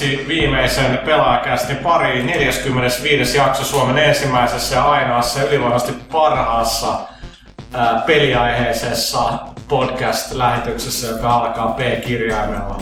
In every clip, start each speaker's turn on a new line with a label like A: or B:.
A: kolmanneksi viimeisen pelaajakästin pariin 45. jakso Suomen ensimmäisessä ja ainoassa ja ylivoimaisesti parhaassa ää, peliaiheisessa podcast-lähetyksessä, joka alkaa P-kirjaimella.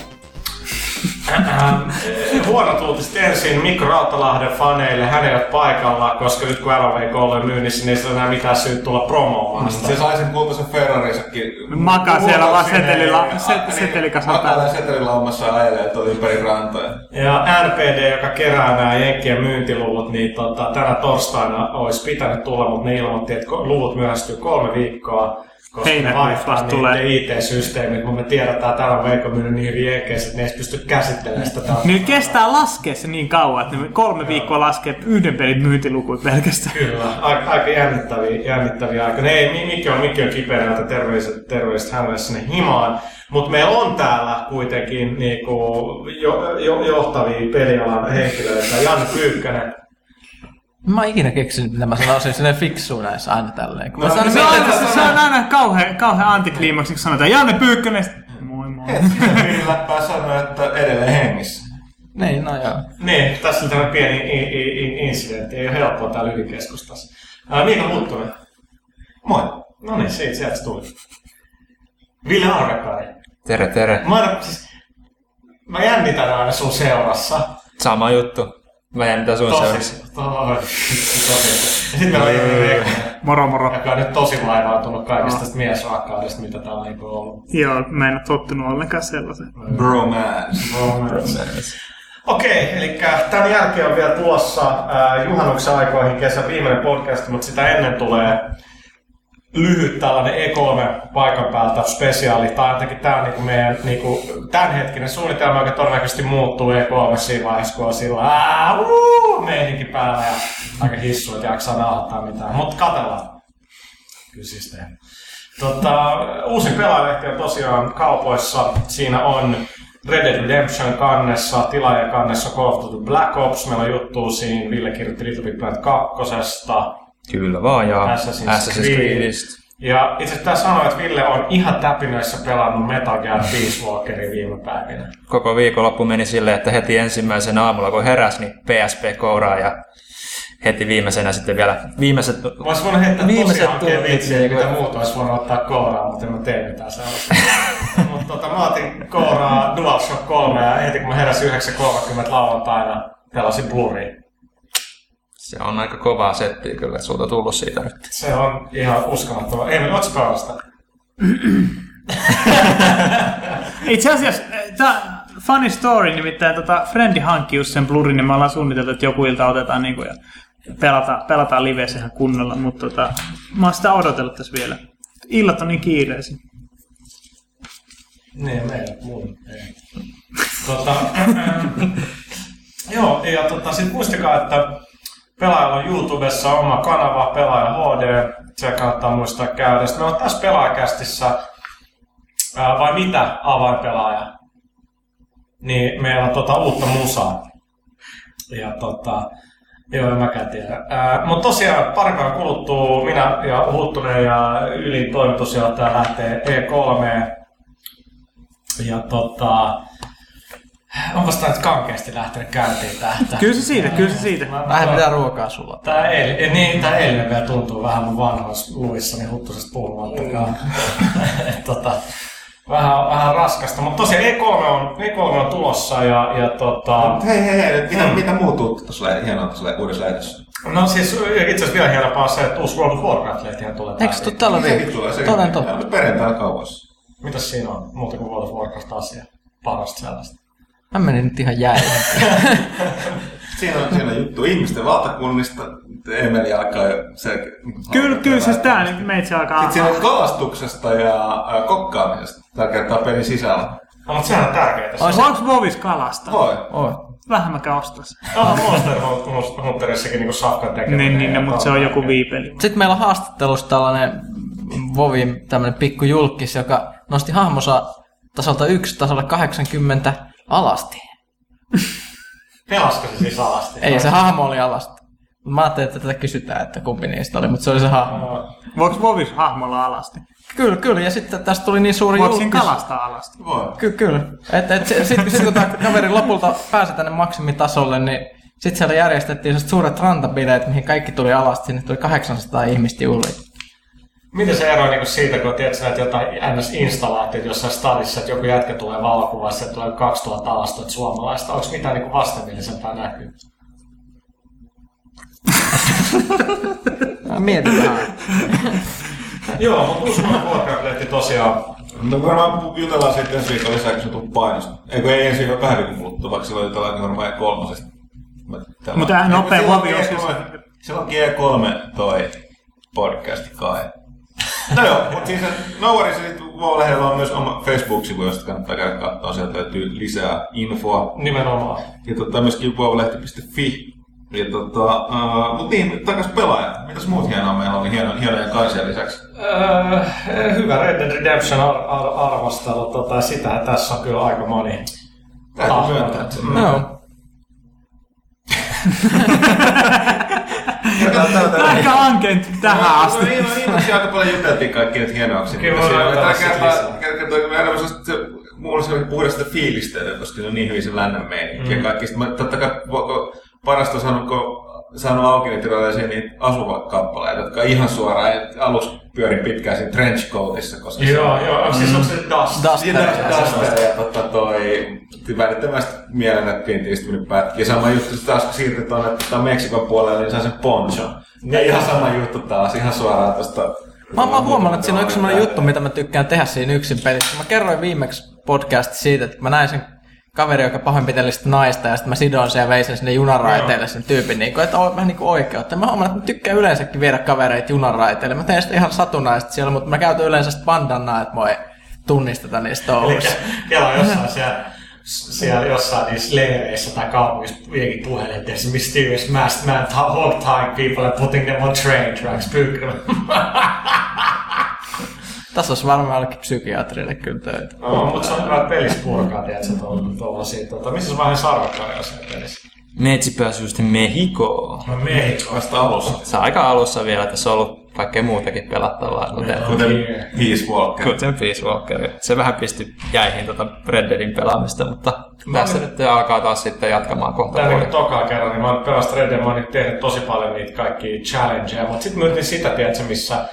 A: Huonot uutiset ensin Mikko Rautalahden faneille. Hän ei ole paikalla, koska nyt kun LV on myynnissä, niin ei enää mitään syytä tulla promoamaan sitä.
B: Se sai sen kultaisen Ferrarisakin.
C: Makaa siellä vaan setelillä, se, setelikasan
B: Makaa
C: päällä.
B: täällä setelilaumassa ja ajelee tuolla ympäri rantoja.
A: Ja NPD, joka kerää nämä Jenkkien myyntiluvut, niin tota, tänä torstaina olisi pitänyt tulla, mutta ne ilmoitti, että luvut myöhästyy kolme viikkoa, koska ne vaihtaa niiden
C: tulee.
A: IT-systeemit, mutta me tiedetään, että täällä on Veikko myynyt niin hyvin Jenkkeissä, että ne ei pysty käsittelemään sitä dataa.
C: Niin kestää laskea se niin kauan, että ne kolme viikkoa laskee yhden pelin myyntilukuja pelkästään.
A: Kyllä, aika, aika jännittäviä, jännittäviä aikoja. Ne Ei, Mi- Mikki on, Mikki on että terveiset, terveiset hänelle sinne himaan. Mutta meillä on täällä kuitenkin niinku, jo, jo, johtavia pelialan henkilöitä. Janne Pyykkönen,
D: Mä oon ikinä keksinyt, mitä mä sanoisin sinne fiksuun näissä aina tälleen. Kun
B: No,
D: sanon,
C: Se on, aina,
D: tässä
C: se on aina kauhean, kauhean antikliimaksi, kun sanotaan Janne Pyykkönen. Moi moi.
B: Läppää sanoi, että edelleen hengissä.
D: Niin, no joo.
A: Niin, tässä on tämmöinen pieni i- i- i- incidentti. Ei ole helppoa täällä ylikeskustassa. Ää, Miika Huttunen.
B: Moi.
A: No niin, siitä, sieltä se tuli. Ville Arvekari.
E: Tere, tere.
A: Mä, siis, mä jännitän aina sun seurassa.
E: Sama juttu. Mä jännitän sun seurassa.
A: Tosi, tosi, tosi. Ja sitten meillä Veikkonen,
C: Moro moro.
A: joka on nyt tosi vaivautunut kaikista tästä miesrakkaudesta, mitä täällä on niinku ollut.
C: Joo, mä en ole tottunut ollenkaan sellaiseen.
B: Bromance.
A: Okei, eli tämän jälkeen on vielä tulossa äh, juhannuksen aikoihin kesän viimeinen podcast, mutta sitä ennen tulee lyhyt tällainen E3 paikan päältä spesiaali, tai ainakin tämä on niinku meidän niinku, tämänhetkinen suunnitelma, joka todennäköisesti muuttuu E3 siinä vaiheessa, kun on sillä meininki päällä ja aika hissu, että jaksaa nauhoittaa mitään. Mutta katsellaan. Kyllä siis tehdään. Tota, uusin pelaajalehti on tosiaan kaupoissa. Siinä on Red Dead Redemption kannessa, tilaajan kannessa Call of Duty Black Ops. Meillä on juttu siinä, Ville kirjoitti Little Big Planet 2.
E: Kyllä vaan, ja
A: Assassin's
E: Assassin's
A: Creed.
E: Creedistä.
A: Ja itse asiassa tää sanoo, että Ville on ihan täpinöissä pelannut Metal Gear Peace Walkerin viime päivinä.
E: Koko viikonloppu meni silleen, että heti ensimmäisenä aamulla kun heräs, niin PSP kouraa ja heti viimeisenä sitten vielä viimeiset...
A: Mä olisin voinut heittää
E: Viimeiset
A: tosi hankeen
E: tunnit,
A: vitsiä,
E: niin
A: mitä muut olisi voinut ottaa kouraan, mutta en mä tee mitään sellaista. mutta tota, mä otin kouraa DualShock 3 ja heti kun mä heräsin 9.30 lauantaina, pelasin Bluria.
E: Se on aika kovaa settiä kyllä, että sulta tullut siitä nyt.
A: Se on ihan uskomattava. Ei, ootko sitä?
C: Itse asiassa, tämä funny story, nimittäin tota, Frendi hankki just sen blurin, niin me ollaan suunniteltu, että joku ilta otetaan niinku ja pelata, pelataan liveissä ihan kunnolla, mutta tota, mä oon sitä odotellut tässä vielä. Illat on niin kiireisin.
A: Niin, meillä mun ei. Tota, joo, ja tota, sit muistakaa, että pelaajalla on YouTubessa oma kanava, Pelaaja HD. Se kannattaa muistaa käydä. Sitten meillä on tässä pelaajakästissä, ää, vai mitä avainpelaaja? Niin meillä on tota uutta musaa. Ja tota, joo, en mäkään tiedä. Mutta tosiaan pari päivän kuluttua minä ja Huttunen ja ylin toimitusjohtaja lähtee E3 ja tota, onpas tää nyt kankeasti lähtenyt käyntiin tää? tää-
C: Kyllä se siitä, kyllä se siitä.
A: Mä-
D: Vähän mitä ruokaa sulla.
A: Tää eilinen, niin, tää eilinen vielä tuntuu vähän mun vanhoissa luissani huttusesta puhumattakaan. Et tota, vähän, vähän raskasta, mutta tosiaan E3 on, E3 on tulossa ja, ja tota...
B: Mut hei, hei, hei, mitä, mitä muuttuu tuossa hienoa tuossa uudessa lehdessä?
A: No siis itse asiassa vielä hienompaa on se, että uusi World of Warcraft-lehtihän tulee
D: Eikö
A: tää
D: tuu tällä viikolla? Toden totta.
B: Perjantaina kaupassa.
A: Mitäs siinä on muuta kuin World of Warcraft-asia? Parasta sellaista.
D: Mä menin nyt ihan jäihin.
B: Siinä on, siinä juttu ihmisten valtakunnista. Emeli alkaa jo se...
C: Kyllä, kyllä se tää niin meitsi alkaa...
B: Sitten siinä on kalastuksesta ja kokkaamisesta. Tällä kertaa pelin sisällä.
A: No, mutta sehän on tärkeää.
C: Voiko Vovis kalasta?
B: Voi.
D: Oi.
C: Vähän mä käyn ostaa sen.
A: On Monster Hunterissakin niinku safkan tekeminen.
C: Niin, niin, no, mutta se on joku viipeli.
D: Sitten meillä on haastattelussa tällainen Vovin tämmöinen pikku julkis, joka nosti hahmonsa tasolta 1 tasolle 80 alasti.
A: Pelasko se siis alasti?
D: Ei, se hahmo oli alasti. Mä ajattelin, että tätä kysytään, että kumpi niistä oli, mutta se oli se hahmo.
C: Voiko Vovis hahmolla alasti?
D: Kyllä, kyllä. Ja sitten tästä tuli niin suuri
C: Voiko
D: julkis.
C: kalastaa alasti?
B: Voi.
D: Kyllä, kyllä. Et, et, sit, sit, sit, kun tämä kaveri lopulta pääsi tänne maksimitasolle, niin sitten siellä järjestettiin suuret rantabileet, mihin kaikki tuli alasti. Sinne tuli 800 ihmistä juhliin.
A: Miten se eroaa niinku siitä, kun tiedät, näitä jotain NS-installaatioita jossain stadissa, että joku jätkä tulee valokuvassa, että tulee 2000 alastot suomalaista. Onko mitään niinku vastenmielisempää näkyy?
D: Vähän.
A: Joo, mutta Usman Warcraft-lehti tosiaan
B: No varmaan jutellaan sitten ensi viikolla lisää, kun se tuu painosta. Eikö ei ensi viikolla vähän viikon kuluttua, vaikka silloin jutellaan varmaan kolmosesta.
C: Mutta nopea huomio siis.
B: G3 Silloin G3 toi podcasti kai. No joo, mutta siis no worries, sit Wow-lehdellä on myös oma Facebook-sivu, josta kannattaa käydä katsoa. Sieltä löytyy lisää infoa.
A: nimenomaan.
B: Ja tota, myöskin wowlehti.fi. Ja tota, uh, mut niin, takas pelaajat. Mitäs muut hienoa meillä oli hieno, hienoja kansia lisäksi?
A: Öö, hyvä Red Dead Redemption ar- ar- arvostelu. Tota, sitähän tässä on kyllä aika moni.
B: Täytyy myöntää, että se
C: Aika ankent tähän asti.
B: No, niin, niin, aika paljon juteltiin kaikki nyt hienouksia.
A: Kyllä
B: kertaa sellaista, se, mulla se oli puhdas sitä fiilistä, koska se on niin hyvin se lännän meininki. Ja kaikki, totta kai parasta on saanut, kun saanut auki niitä erilaisia niitä asuvakappaleita, jotka ihan suoraan et alussa pyörin pitkään siinä trenchcoatissa, koska se
A: Joo,
B: on-
A: joo. Siis onko se Dust?
D: Duster.
B: Siinä Duster ja tota toi välittömästi mielen, että Clint Eastwoodin pätki. Ja sama juttu sit taas kun siirtyi tuonne tota Meksikon puolelle, niin saa sen poncho. Ja ihan sama juttu taas, ihan suoraan tosta.
D: Mä, mä oon huomannut, että siinä on yksi sellainen juttu, mitä mä tykkään tehdä siinä yksin pelissä. Mä kerroin viimeksi podcast siitä, että mä näin sen kaveri, joka pahoinpiteli sitä naista, ja sitten mä sidoin sen ja vein sen sinne junaraiteille sen tyypin, niin kuin, että on vähän niin kuin oikeutta. Mä huomaan, että mä tykkään yleensäkin viedä kavereita junaraiteille. Mä teen sitä ihan satunnaisesti siellä, mutta mä käytän yleensä sitä bandannaa, että mä ei tunnisteta niistä
A: Eli
D: touhuissa.
A: Kela jossain siellä, siellä jossain niissä leireissä tai kaupungissa viekin puhelin, että a mysterious masked man hog tying people and putting them on train tracks. Pyykkä.
D: Tässä olisi varmaan jollekin psykiatrille kyllä töitä.
A: No, mutta se on hyvä, että pelissä purkaa, tiedätkö, tuollaisia. Tota, missä se vaiheessa sarvakkaria siellä pelissä?
E: Meitsi pääsi just Mehikoon.
A: No Mehiko.
B: Vasta alussa.
E: Se on aika alussa vielä, tässä on ollut kaikkea muutakin pelattavaa, kuten,
B: Kuten Peace Walker.
E: kuten Peace Walker. Se vähän pisti jäihin tota Red Deadin pelaamista, mutta tässä nyt alkaa taas sitten jatkamaan kohta
A: Tää
E: puoli.
A: niin tokaa kerran, niin mä oon pelasta Red Dead, mä oon nyt tehnyt tosi paljon niitä kaikkia challengeja, mutta sitten mä yritin sitä, tiedätkö, missä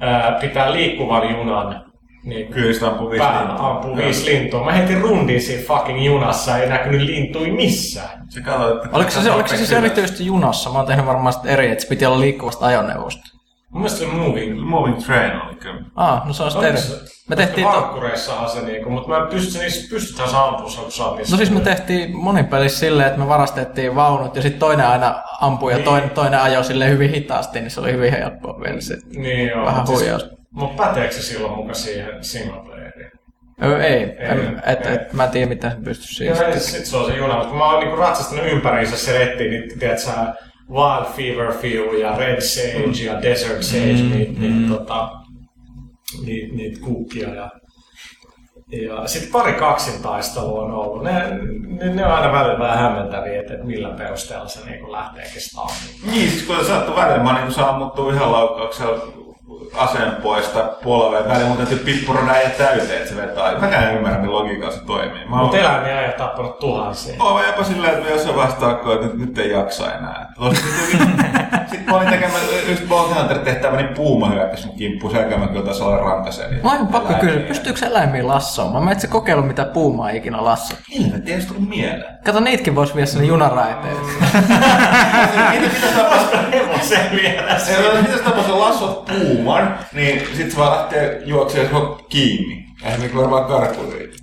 A: ää, pitää liikkuvan junan niin
B: Kyllä sitä ampuu viisi lintua.
A: ampuu viisi lintua. Mä heitin rundin siinä fucking junassa, ei näkynyt lintui missään.
B: Se katsoit, että...
D: Oliko se, oliko se siis erityisesti junassa? Mä oon tehnyt varmaan sitten eri, että se piti olla liikkuvasta ajoneuvosta.
A: Mun mielestä se moving.
B: Moving Train oli kyllä.
D: Ah, no se on sitten eri. Me tehtiin to...
A: Varkkureissahan se niinku, mutta mä en pysty, niissä pystytään se ampua, on saa
D: No siis me tehtiin monin pelissä silleen, että me varastettiin vaunut ja sitten toinen aina ampui ja toinen, toinen ajoi sille hyvin hitaasti, niin se oli hyvin helppoa vielä se.
A: Niin joo.
D: Vähän
A: siis-
D: huijaus.
A: Mutta päteekö se silloin muka siihen single playeriin?
D: Öö, ei,
A: Ei,
D: en, et,
A: ei.
D: et, mä en tiedä mitä se pystyy
A: Joo,
D: siihen.
A: ei, sit se on se juna, mutta kun mä oon niinku ratsastanut ympäriinsä se retti, niin tiedät sä, Wild Fever Few ja Red Sage ja Desert Sage, mm, niitä niit, tota, niit, niit kukkia ja ja sitten pari kaksintaistelua on ollut. Ne, ne, ne on aina välillä vähän hämmentäviä, että millä perusteella se niinku lähteekin startiin.
B: Niin, siis kun se saattoi välillä, mä niin saa ammuttua yhden laukauksella aseen pois tai polveen välillä, mutta täytyy pippurana ja täyteen, että se vetää. Mäkään en ymmärrä, miten logiikalla se toimii. Mä
A: Mutta eläimiä ei ole tappanut tuhansia.
B: Oon jopa silleen, että jossain vaiheessa alkoi, että nyt, nyt ei jaksa enää. Sitten mä olin tekemään yksi Bounty Hunter tehtävä, niin puuma hyökkäsi mun kimppuun, sen jälkeen mä kyllä taas olen rankaseen.
D: Mä oon ihan pakko kysyä, pystyykö eläimiä lassoamaan? Mä itse kokeilu mitä puumaa ikinä lasso.
B: Helvetti, ei se tullut mieleen.
D: Kato, niitäkin vois viedä sinne junaraiteille.
B: Mitä pitäisi
A: Hevosen mielessä.
B: mitäs tapaa sä lassot puuman, niin sit se vaan lähtee juoksemaan sua kiinni. Eihän niinku varmaan karkuun riitä.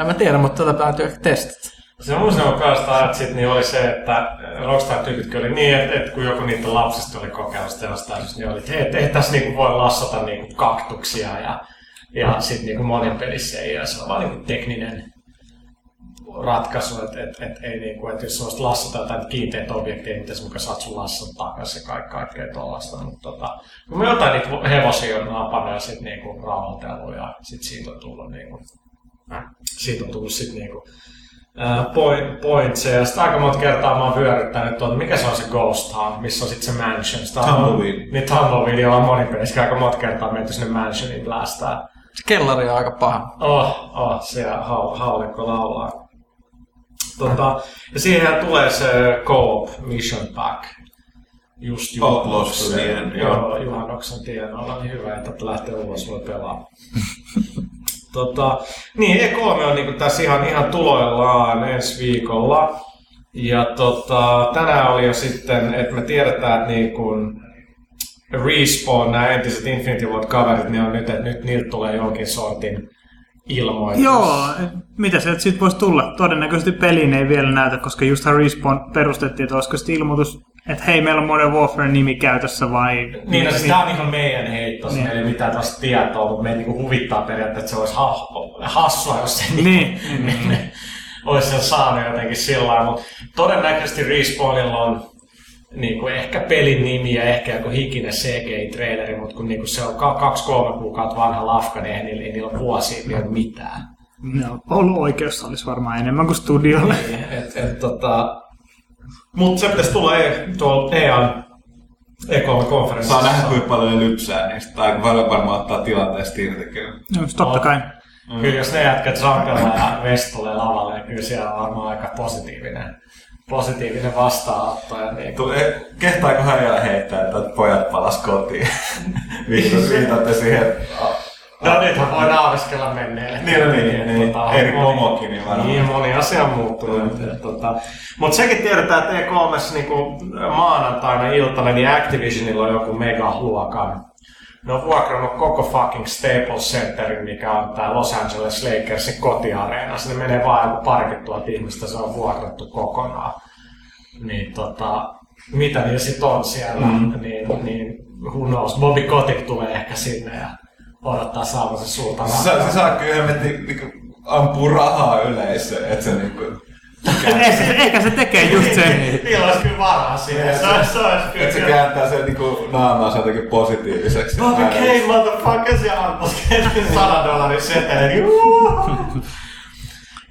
D: En mä tiedä, mutta tätä täytyy ehkä testata.
A: Se mun sanoo kanssa niin oli se, että Rockstar-tyypitkin oli niin, että, että kun joku niiden lapsista oli sitä jostain, niin oli, että hei, et tässä niinku voi lassata niinku kaktuksia ja, ja sitten niinku monin pelissä ei ole. Se on vaan niinku tekninen ratkaisu, että et, et, ei niinku, että jos olisi lassata jotain kiinteitä objekteja, miten sä mukaan saat sun lassan takaisin ja kaikki, kaikkea tuollaista. Mutta tota, kun mä jotain niitä hevosia on napannut ja sitten niinku rauhoitellut ja sitten siitä on tullut niinku, siitä on tullut sitten niinku, uh, point, points. Ja sitten aika monta kertaa mä oon vyöryttänyt tuolta, mikä se on se Ghost Town, missä on sitten se mansion.
B: Tumbleweed.
A: Niin Tumbleweed, jolla on monipelissä aika monta kertaa menty sinne mansioniin blästää.
D: Se kellari on aika paha.
A: Oh, oh siellä hau, haulikko laulaa. Tota, ja siihen tulee se co-op mission pack. Just juhannuksen,
B: end,
A: joo, juhannuksen tienoilla, niin hyvä, että lähtee ulos voi pelaa. tota, niin, E3 on niinku tässä ihan, ihan tuloillaan ensi viikolla. Ja tota, tänään oli jo sitten, että me tiedetään, että niin kun Respawn, nämä entiset Infinity Ward-kaverit, niin on nyt, että nyt niiltä tulee jonkin sortin ilmoitus.
C: Joo, mitä sieltä sitten voisi tulla? Todennäköisesti peliin ei vielä näytä, koska just Respawn perustettiin, että olisiko sitten ilmoitus, että hei, meillä on Modern Warfare-nimi käytössä vai...
A: Niin, no siis tämä on ihan meidän heitto, niin. meillä ei mitään tästä tietoa, mutta meitä niinku huvittaa periaatteessa, että se olisi ha- hassua, jos se
C: Niin, niin,
A: niin, niin. olisi sen saanut jotenkin sillä lailla, mutta todennäköisesti Respawnilla on niin kuin ehkä pelin nimi ja ehkä joku hikinen CGI-traileri, mutta kun niin kuin se on ka- kaksi-kolme kuukautta vanha lafka, niin eihän niillä, ei niillä ole vuosia vielä mitään.
C: No, ollut oikeus olisi varmaan enemmän kuin studiolle.
A: Et, et, tota, mutta se pitäisi tulla e- tuolla EAN E3-konferenssissa.
B: Saa nähdä, kuinka paljon ne lypsää niistä. Tai paljon varmaan ottaa tilanteesta irti kyllä.
C: No, totta kai.
A: Kyllä jos ne jätkät Sankala ja West tulee lavalle, niin kyllä siellä on varmaan aika positiivinen, positiivinen vastaanotto. Ja niin,
B: Tulee, kehtaako hän vielä heittää, että pojat palas kotiin? Viitat- Viitatte siihen.
A: no nythän voi nauriskella menneelle.
B: Niin, no niin, niin. Eri
A: moni-
B: pomokin, niin varmaan.
A: Niin, moni asia on muuttunut. Mm. Tota, Mutta sekin tiedetään, että E3 niinku maanantaina iltana, niin Activisionilla on joku megaluokan ne on vuokrannut koko fucking Staples Centerin, mikä on tää Los Angeles Lakersin kotiareena. Sinne menee vaan joku tuhatta ihmistä, se on vuokrattu kokonaan. Niin tota, mitä niillä sit on siellä, mm. niin, niin who knows. Bobby Kotick tulee ehkä sinne ja odottaa saavansa sulta
B: Se, saa- se saa kyllä hemmetti niinku ampuu rahaa yleisöön, että se niinku...
C: ehkä, ehkä se tekee just sen.
A: Niillä olisi kyllä varaa siihen. Se olisi, se olisi kyllä.
B: Että se kääntää sen niinku naamansa jotenkin positiiviseksi.
A: Bobby
B: Näin.
A: K, motherfuckers, ja antaisi 100 dollarin seteli.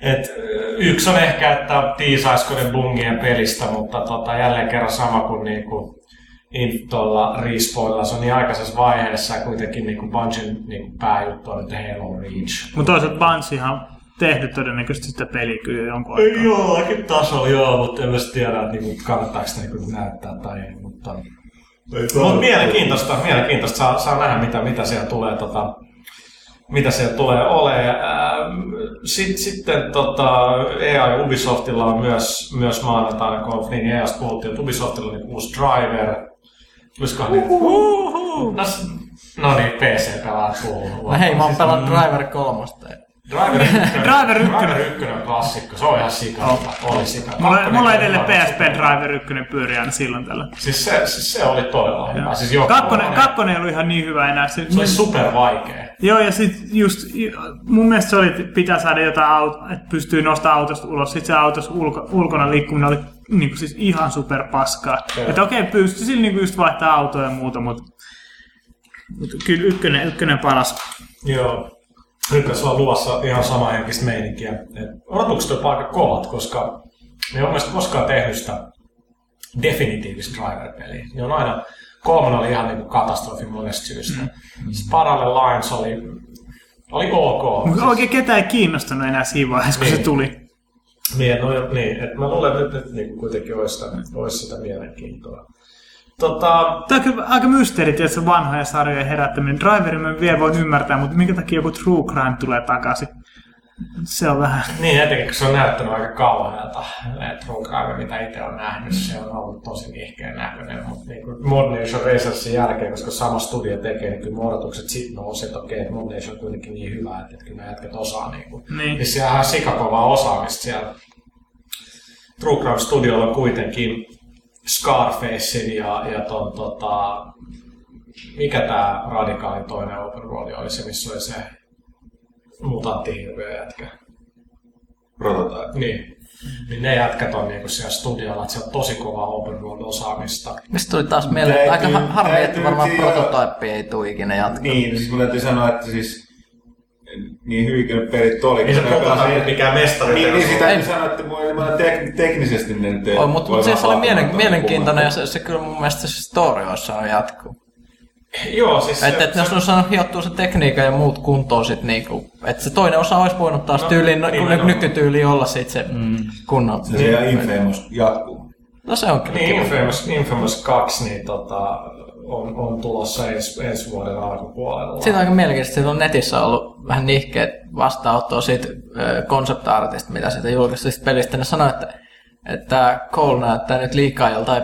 A: Et, yksi on ehkä, että tiisaisiko ne bungien pelistä, mutta tota, jälleen kerran sama kuin niinku, in, tuolla Respawnilla, se on niin aikaisessa vaiheessa kuitenkin niinku Bungien niinku pääjuttu on, että Halo Reach.
C: Mutta toisaalta Bunsihan on tehnyt todennäköisesti sitä peliä kyllä jonkun
A: Ei
C: aikaa.
A: jollakin tasolla joo, mutta en sit tiedä, että niinku, kannattaako sitä niinku näyttää tai ei. Mutta, mutta mielenkiintoista, mielenkiintoista. Saa, saa nähdä, mitä, mitä siellä tulee, tota, mitä siellä tulee olemaan. Sitten, sitten tota, EA ja Ubisoftilla on myös, myös maanantaina, kun niin EAsta puhuttiin, että Ubisoftilla on niin uusi driver. Olisikohan niin? No, no niin, PC-pelaajat kuuluu.
D: No hei, mä oon pelannut Driver 3.
A: Driver 1.
C: Driver ykkönen.
A: Driver 1 on klassikko, se on ihan sika. Oli sika.
C: Mulla, mulla edelleen. PSP Driver 1 pyörii aina silloin tällä.
A: Siis se, siis se oli todella hyvä. Siis joka
C: Kakkonen, kakkonen ei ollut ihan niin hyvä enää. Se,
A: Se oli super vaikea.
C: Joo, ja sit just, mun mielestä se oli, että pitää saada jotain, auto, että pystyy nostamaan autosta ulos. Sitten se autossa ulko, ulkona liikkuminen oli niinku siis ihan super paskaa.
A: Joo.
C: Että okei, pystyy sillä niinku just vaihtaa autoa ja muuta, mutta mut kyllä ykkönen, ykkönen paras.
A: Joo. Tässä on luvassa ihan sama henkistä meininkiä. Et odotukset on aika kovat, koska ne ei ole mielestäni koskaan tehnyt sitä definitiivistä driver-peliä. Ne on aina, kolmonen oli ihan niinku katastrofi monesta syystä. Mm. Sitten Parallel Lines oli, oli ok.
C: Mutta oikein ketään ei kiinnostanut enää siinä vaiheessa, kun
A: Niin.
C: se tuli.
A: Niin, no, niin että mä luulen, että nyt, nyt niin kuitenkin olisi sitä, olisi sitä mielenkiintoa. Tota,
C: Tämä on kyllä aika mysteeri, tietysti vanhoja sarjoja herättäminen. Driverin mä vielä voin ymmärtää, mutta minkä takia joku True Crime tulee takaisin? Se on vähän...
A: Niin, etenkin kun se on näyttänyt aika kauhealta. True Crime, mitä itse on nähnyt, se on ollut tosi nihkeän näköinen. Mutta niin kuin Mod Nation Racersin jälkeen, koska sama studio tekee, niin kyllä mun odotukset sit nousee, että okei, että Mod Nation on kuitenkin niin hyvä, että, että kyllä jätkät osaa. Niin, kuin.
C: Niin.
A: niin siellä on sikakovaa osaamista siellä. True Crime Studiolla on kuitenkin Scarfacein ja, ja ton, tota, mikä tämä radikaalin toinen open world oli se, missä oli se mutanttihirviö jätkä.
B: Prototype.
A: Niin. Niin ne jätkät on niinku siellä studiolla, että se on tosi kova open world osaamista.
D: Mistä tuli taas mieleen,
B: Täytyy-
D: aika ha- harmi, että varmaan prototype ei tule ikinä jatkaa.
B: Niin, siis mun täytyy sanoa, että siis niin ne pelit oli.
A: Ei se prototype
B: pelasi-
A: mikään mestari.
B: Niin, niin sitä
D: Ei.
B: sanoa, että mun mä tek, teknisesti ne nyt ei
D: mutta
B: voi
D: mut
B: vaan
D: oli mielen, mielenkiintoinen ja se, se kyllä mun mielestä se story saanut jatkuu.
A: Joo, siis
D: Että et, jos ne olisi saanut hiottua se tekniikka ja muut kuntoon sit niinku, että se toinen osa olisi voinut taas
A: No,
D: tyyliin, no, kun
A: nimenomaan.
D: nykytyyli olla sit se mm. kunnon.
B: Se ihan Infamous jatkuu.
D: No se on kyllä
A: Niin. Infamous, Infamous 2 niin tota, on, on tulossa ensi, ensi vuoden alkupuolella.
D: Siitä on aika mielenkiintoista, että on netissä ollut vähän nihkeet vastaanottoa siitä ö, concept artista, mitä siitä julkaisista pelistä. Ne sanoi, että, että Cole näyttää nyt liikaa joltain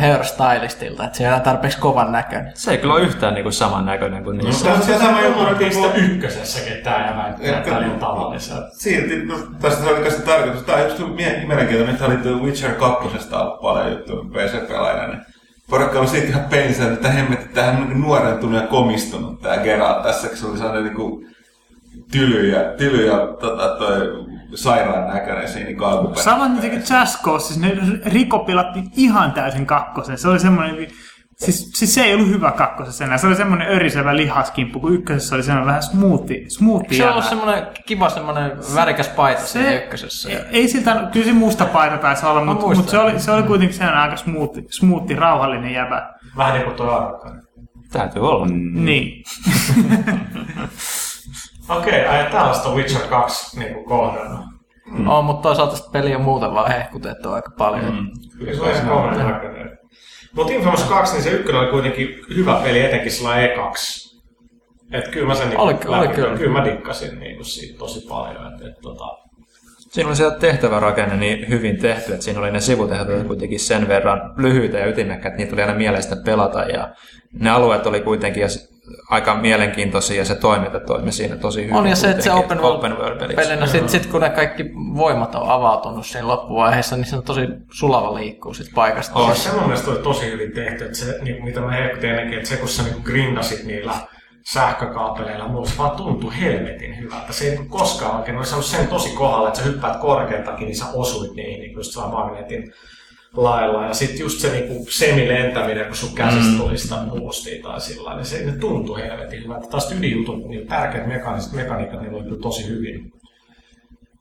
D: hairstylistilta, että se ei ole tarpeeksi kovan näköinen.
E: Se ei kyllä ole yhtään niinku samannäköinen kuin niissä.
B: Tämä on se sama juttu,
A: juttu,
B: että
A: niistä ykkösessäkin tää ja näyttää niin tavalliselta.
B: Silti, no, tästä se oli kanssa tarkoitus. Tämä on just mie- mielenkiintoinen, että oli The Witcher 2 ollut paljon juttuja PC-pelaajana. Niin porukka on siitä ihan pelissä, että hemmetti, tähän on niin nuorentunut ja komistunut tämä Geralt tässä, kun se oli sellainen niin tyly ja, tyly ja tota, toi sairaan näköinen siinä niin
C: Saman teki
B: peleissä.
C: Just Cause, siis ne rikopilattiin ihan täysin kakkosen. Se oli semmoinen, siis, siis se ei ollut hyvä kakkosessa enää. Se oli semmoinen örisevä lihaskimppu, kun ykkösessä oli semmoinen vähän smoothie, smoothie
D: Se on ollut semmoinen kiva semmoinen värikäs paita
C: se,
D: siinä ykkösessä.
C: ei, ei siltä, kyllä se musta paita taisi olla, mutta, mutta se, oli, se oli kuitenkin sellainen aika smoothie, smoothie rauhallinen jäbä.
A: Vähän niin kuin tuo Arkan.
E: Täytyy olla.
C: Niin.
A: Okei, okay, tällaista Witcher 2 niin kuin kohdannut.
D: Mm. On, mutta toisaalta sitä peliä on muuten vaan hehkutettu aika paljon. Mm.
A: Kyllä se on ihan. Mutta Infamous 2, niin se ykkönen oli kuitenkin hyvä peli, etenkin sillä E2. Et kyllä mä sen niinku
D: Oli-
A: läpi-
D: oli kyllä.
A: kyllä mä dikkasin niinku siitä tosi paljon. Et, et, tota,
E: Siinä oli se tehtävärakenne niin hyvin tehty, että siinä oli ne sivutehtävät kuitenkin sen verran lyhyitä ja ytimekkäitä, että niitä tuli aina mieleistä pelata. Ja ne alueet oli kuitenkin ja aika mielenkiintoisia ja se toiminta toimi siinä tosi hyvin.
D: On ja se, että se open world,
E: open world
D: pelinä, sit, sit kun ne kaikki voimat on avautunut siinä loppuvaiheessa, niin se on tosi sulava liikkuu sit paikasta
A: Oh,
D: toiseen.
A: se mun mielestä oli tosi hyvin tehty, että se, niin, mitä mä hehkutin ennenkin, että se kun sä niin grindasit niillä sähkökaapeleilla, mulla se vaan tuntui helvetin hyvältä. Se ei niin koskaan oikein, oli saanut sen tosi kohdalla, että sä hyppäät korkealtakin, niin sä osuit niihin niin just vaan magneetin lailla. Ja sitten just se niin semilentäminen, kun sun käsistä
E: Mm.
A: tuli sitä boostia tai sillä niin se ne tuntui helvetin hyvältä. Taas ydinjutut, niin tärkeät mekaniset mekaniikat, ne oli kyllä tosi hyvin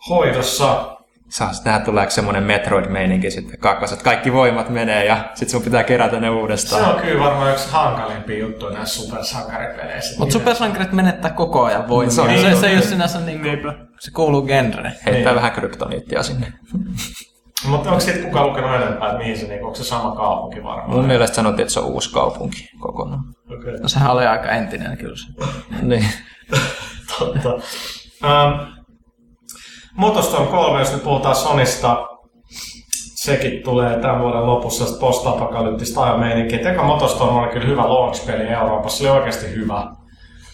A: hoidossa.
E: Saa sitten nähdä, tuleeko semmoinen Metroid-meininki sitten kakkoset. Kaikki voimat menee ja sitten sun pitää kerätä ne
A: Se
E: uudestaan.
A: on kyllä varmaan yksi hankalimpia juttuja näissä supersankaripeleissä.
D: Mutta supersankarit menettää koko ajan voimia.
E: Se
D: Se,
E: on
D: se,
E: niin
D: se, ei
E: totta.
D: ole sinänsä niinku,
C: Niinpä.
D: se kuuluu genreen.
E: Heittää
A: Niin.
E: vähän kryptoniittia sinne.
A: Mutta onko siitä kukaan lukenut enempää, että mihin se, niin, onko se sama kaupunki varmaan?
E: Mun mielestä sanottiin, että se on uusi kaupunki kokonaan.
A: Okay.
D: No sehän oli aika entinen kyllä se.
E: Niin.
A: Totta. Um, Motostorm 3, jos nyt puhutaan Sonista, sekin tulee tämän vuoden lopussa sitä post-apokalyptista ajomeininkiä. Eka Motostorm oli kyllä hyvä launch-peli Euroopassa, se oli oikeasti hyvä.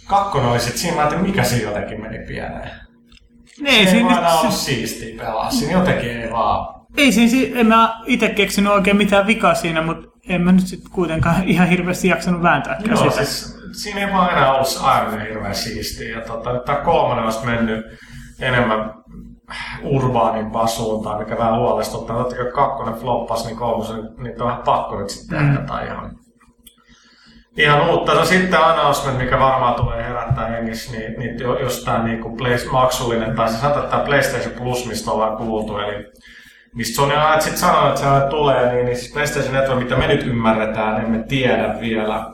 A: Kakkonen oli sitten siinä, mä ajattelin, mikä siinä jotenkin meni pieneen.
C: Ei
A: Ei se ei
C: siinä,
A: vaan aina ollut
C: nyt,
A: siistiä pelaa, siinä jotenkin ei vaan.
C: Ei siinä, si- en mä itse keksinyt oikein mitään vikaa siinä, mutta en mä nyt sitten kuitenkaan ihan hirveästi jaksanut vääntääkään
A: Joo,
C: sitä.
A: siis siinä ei vaan enää ollut se aiemmin hirveän siistiä. Ja tota, nyt tämä kolmonen olisi mennyt enemmän urbaanimpaan suuntaan, mikä vähän huolestuttaa. Totta kai kakkonen floppasi, niin kolmosen, niin on vähän pakko nyt sitten tehdä
C: Mm.
A: tai ihan, ihan uutta. No sitten announcement, mikä varmaan tulee herättää jengissä, niin, niin jo- jos tämä niinku play, maksullinen, tai se sanotaan, että tämä PlayStation Plus, mistä ollaan kuultu, eli mistä Sony on sitten sanonut, että se tulee, niin, niin siis PlayStation Network, mitä me nyt ymmärretään, emme tiedä vielä.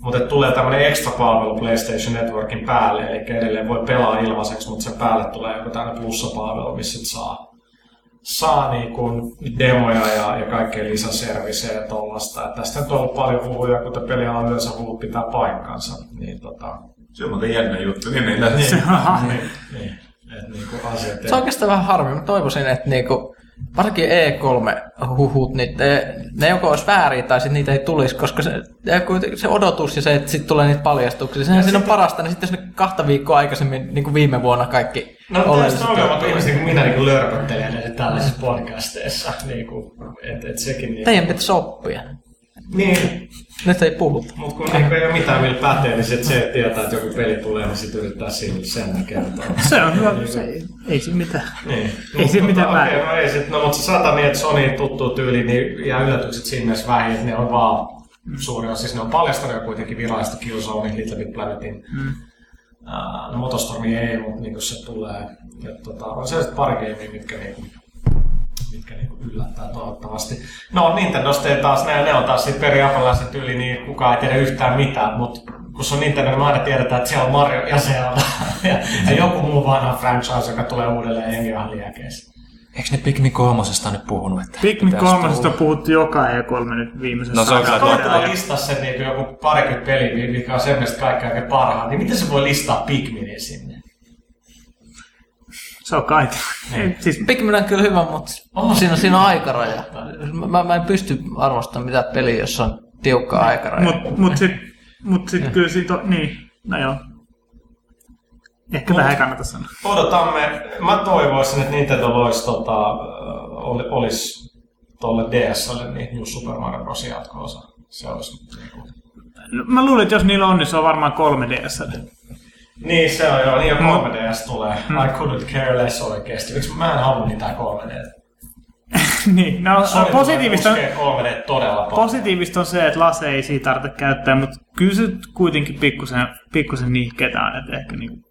A: Mutta tulee tämmöinen ekstra palvelu PlayStation Networkin päälle, eli edelleen voi pelaa ilmaiseksi, mutta sen päälle tulee joku tämmöinen plussapalvelu, missä sit saa, saa niinku demoja ja, ja kaikkea lisäserviseä ja tollasta. Et tästä nyt on ollut paljon huhuja, kuten pelialan yleensä huhut pitää paikkansa. Niin, tota,
B: Se on muuten jännä juttu. Niin, niin, niin.
A: niin, niin, et niinku asiat
D: Se on oikeastaan vähän harmi. Mä toivoisin, että niinku varsinkin E3-huhut, niin ne, ne joko olisi väärin tai sitten niitä ei tulisi, koska se, se odotus ja se, että sitten tulee niitä paljastuksia, sehän siinä on parasta, niin sitten jos ne kahta viikkoa aikaisemmin, niin kuin viime vuonna kaikki
A: No tästä ongelmat ihmiset, niin kuin minä niin lörpöttelen tällaisissa podcasteissa. Niin kuin, et, et sekin niin.
D: Teidän pitäisi oppia.
A: Niin,
D: Nyt ei puhuta.
A: mutta kun niin ei ole mitään millä pätee, niin sit se, että tietää, että joku peli tulee, niin sitten yrittää sille sen kertoa.
C: Se on hyvä. Se, ei, ei siinä mitään.
A: Niin.
C: Ei siinä mitään väärin.
A: no ei sit, no mutta se sata niin, että Sony tuttuu tyyli, niin jää yllätykset siinä mielessä vähin, että ne on vaan suuri osa, siis ne on paljastanut kuitenkin virallista Killzone, Little Big Planetin. Mm. Uh, no Motostormi ei, mutta niin se tulee. Ja, tota, on sellaiset pari gamea, mitkä, niinku, mitkä niinku yllättää toivottavasti. No Nintendosta ei taas, ne, ne on taas sit periaapalaiset yli, niin kukaan ei tiedä yhtään mitään, mutta kun se on Nintendo, niin me aina tiedetään, että siellä on Mario ja Zelda. ja, ja joku muu vanha franchise, joka tulee uudelleen hengi ihan liekeissä.
E: Eikö ne Pikmin kolmosesta nyt puhunut? Että
C: Pikmin kolmosesta puhuttu joka E3 nyt viimeisessä
E: No se on kyllä
A: listaa sen niin joku parikymmentä peliä, mikä on sen mielestä kaikkein oikein parhaat, niin miten se voi listaa Pikminin sinne?
C: Se on kaikki. Ei, siis
D: Pikmin on kyllä hyvä, mutta
A: Oh.
D: siinä, siinä on aikaraja. Mä, mä en pysty arvostamaan mitään peliä, jos on tiukka aikaraja.
C: Mut, mut sit, mut sit kyllä siitä on, niin, no joo. Ehkä tähän ei kannata sanoa.
A: Odotamme, mä toivoisin, että Nintendo loisi tota, oli, olisi tuolle DSlle niin New Super Mario Bros. jatko-osa. Se olisi
C: No, Mä luulin, että jos niillä on, niin se on varmaan 3DS.
A: Niin, se on joo, niin jo 3DS tulee. I couldn't care less oikeesti. Miksi mä en halua mitään 3D?
C: niin, no,
A: Sony
C: positiivista,
A: 3D todella paljon.
C: positiivista on se, että lase ei siitä tarvitse käyttää, mutta kyllä se kuitenkin pikkusen, pikkusen nihkeetä on, että ehkä niinku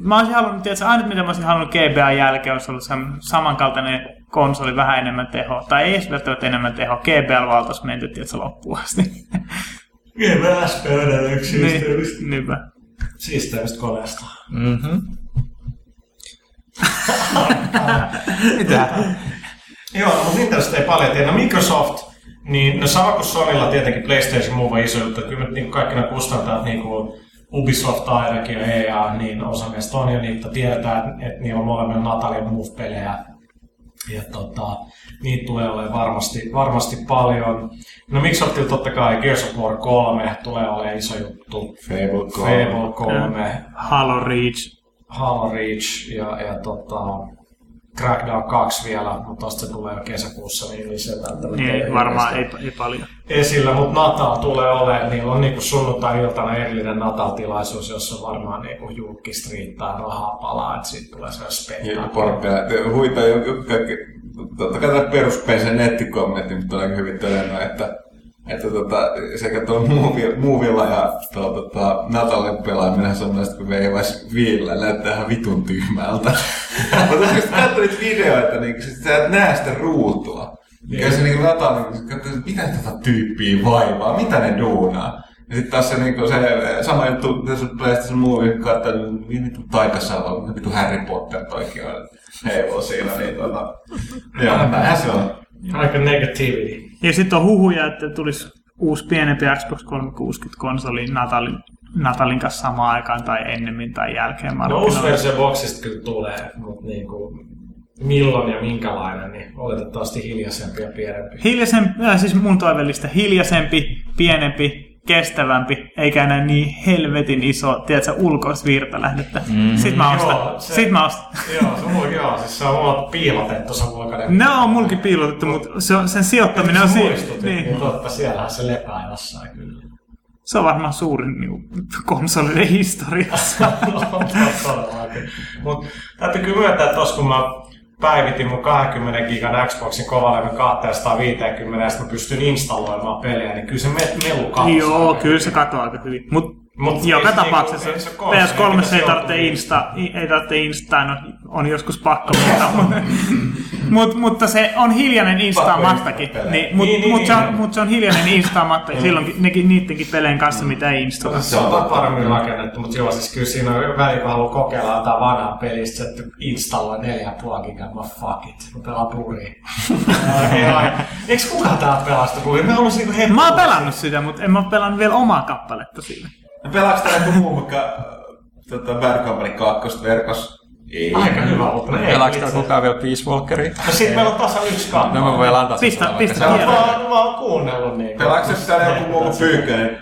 C: Mä olisin halunnut, tiedätkö, ainut mitä mä olisin halunnut GBA jälkeen, olisi ollut sam- samankaltainen konsoli, vähän enemmän tehoa, tai ei edes välttämättä enemmän tehoa, GBL valtaisi menty, tiedätkö, loppuun asti.
A: GBS edelleen yksi
C: niin, niinpä.
A: Siisteimmistä koneesta.
E: Mhm. Mitä?
A: Joo, mutta Nintendosta ei paljon tiedä. No Microsoft, niin no sama kuin Sonylla tietenkin PlayStation Move on iso juttu, että kyllä niin kaikki nämä kustantajat, niin kuin Ubisoft ainakin ja EA, niin osa meistä on jo niitä, tiedetään, että, että niillä on molemmilla Natalia Move-pelejä. Ja tota, niitä tulee olemaan varmasti, varmasti paljon. No Microsoftilla totta kai Gears of War 3 tulee olemaan iso juttu.
B: Fable 3.
A: Fable 3,
C: Halo Reach.
A: Halo Reach ja, ja tota, Crackdown 2 vielä, mutta tosta se tulee jo kesäkuussa, niin, niin se välttämättä
C: Niin,
A: ole
C: varmaan ei, ei paljon.
A: esillä, mutta Natal tulee olemaan, niillä on niinku sunnuntai-iltana erillinen Natal-tilaisuus, jossa varmaan niinku julkista riittää rahaa palaa, että siitä tulee se
B: porppia, huita totta kai tämä perus PC nettikommentti, mutta on aika hyvin todennut, että että tota, sekä tuolla movie, movilla ja tuolla tota, Natalin pelaaminen se on näistä, kun veivais viillä, näyttää ihan vitun tyhmältä. Mutta kun sä katsoit videoita, niin sit sä et näe sitä ruutua. Ja se niin Natal, niin että mitä tätä tyyppiä vaivaa, mitä ne duunaa. Ja sitten taas se, niin se sama juttu, tässä PlayStation Movie katsoo, niin vittu taikassa on, vittu Harry Potter toikin on heivo siinä, niin tota, joo, näinhän se on.
A: Aika negativity.
C: Ja sitten on huhuja, että tulisi uusi pienempi Xbox 360-konsoli Natalin, Natalin kanssa samaan aikaan tai ennemmin tai jälkeen
A: No uusi versio boksista kyllä tulee, mutta niinku, milloin ja minkälainen, niin oletettavasti hiljaisempi ja pienempi.
C: Hiljaisempi, äh, siis mun toivellista, hiljaisempi, pienempi, kestävämpi, eikä enää niin helvetin iso, tiedätkö, ulkoisvirtalähdettä. Mm-hmm. Sitten mä ostan.
A: Joo, se-
C: Sitten mä ostan.
A: joo, se on, joo, siis se on mulla piilotettu se ulkoinen.
C: Ne on mulkin piilotettu, mutta se on, sen sijoittaminen on
A: Sä
C: siinä.
A: niin.
C: Niin.
A: totta, siellähän se lepää jossain kyllä.
C: Se on varmaan suurin niin konsoliden historiassa.
A: Todellakin. Mut täytyy kyllä myöntää, että tos kun mä päivitin mun 20 gigan Xboxin kovalevyn 250 ja sitten mä pystyn installoimaan pelejä, niin kyllä se me- melu katosi.
C: Joo, kyllä se katoaa aika hyvin. Mut,
A: Mut
C: joka
A: ei se
C: tapauksessa
A: niinku- ei se konsoli,
C: PS3
A: mitä se
C: ei tarvitse insta, ei tarvitse insta, no, on joskus pakko, mutta, mut, mutta se on hiljainen instaamattakin. Niin, mut,
A: Niin, niin,
C: mut, se on,
A: niin.
C: mut se on hiljainen instaamatta ja silloin nekin, niidenkin pelien kanssa, mitä ei installa.
A: Se on paremmin rakennettu, mutta joo, siis kyllä siinä on väliin, kun haluaa kokeilla jotain vanhaa pelistä, että installoi 4,5 gigaa, mä fuck it, mä pelaan Bluria. Eikö kukaan täällä Bluria? Me haluaisin niinku.
C: Mä oon pelannut sitä, mutta en mä oo pelannut vielä omaa kappaletta siinä.
B: No pelaaks tää joku muu, mikä tota, Bad Company 2 verkos Ei.
A: Aika hyvä
E: Pelaako
A: itse
E: täällä kukaan vielä Peace Walkeria?
A: No sit meillä on tasan yksi kappale.
E: No mä voin antaa sen
C: Pistä- pistä
A: Mä oon, mä oon kuunnellut niin.
B: Pelaatko se täällä joku muu kuin Pyykkönen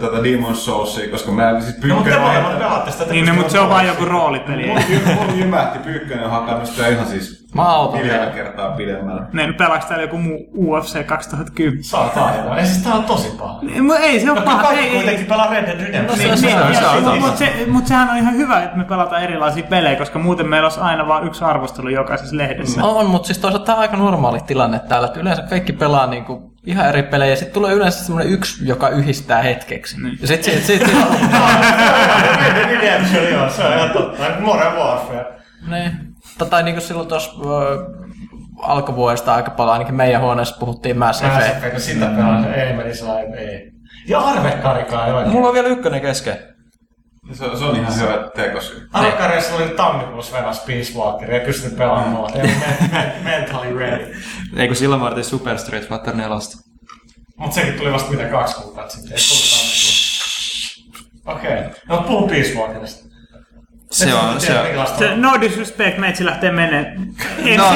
B: tätä Demon's Soulsia, koska mä siis
A: No, mutta te
B: Pyykkönen...
A: molemmat pelaatte sitä.
C: Niin, no, mutta se on vain
A: olemaan
C: joku roolipeli.
B: Mulla jy- mulla jymähti Pyykkönen sitä ihan siis
D: Mä autan
B: miljoona kertaa pidemmällä.
C: Ne pelaaks täällä joku muu UFC 2010?
A: Saa taidon. Ei siis tää on tosi paha.
C: Ei, mu- Ei se on
A: No
C: paha.
A: kaikki
C: Ei, ei,
A: kuitenkin pelaa Red Dead Redemption.
C: Niin,
E: se
C: niin,
E: se.
C: Mutta se, mut sehän on ihan hyvä, että me pelataan erilaisia pelejä, koska muuten meillä olisi aina vain yksi arvostelu jokaisessa lehdessä.
D: On, mutta siis toisaalta tämä on aika normaali tilanne täällä, että yleensä kaikki pelaa niinku ihan eri pelejä, ja sitten tulee yleensä semmoinen yksi, joka yhdistää hetkeksi. Ja sitten sit, sit, sit,
A: Redemption, joo, se on ihan totta. Modern Warfare.
D: niin, tota, niin kuin silloin tuossa alkuvuodesta aika paljon, ainakin meidän huoneessa puhuttiin Mass
A: Mass
D: Effect.
A: Effect, sitä pelaa. Ei meni sai, ei. Ja oikein.
E: Mulla on vielä ykkönen kesken.
B: Se, on- se on ihan hyvä tekosyy.
A: Arvekareissa oli tammikuussa venas Peace Walker, ei pystynyt pelaamaan. Men- mentally ready.
E: Ei kun silloin mä otin Super Street Fighter 4.
A: Mut sekin tuli vasta mitä kaksi kuukautta sitten. Okei. Okay. No puhun Peace Walkerista.
E: Se on, se on.
C: Se, no disrespect, meitsi lähtee menee.
E: No niin, joo,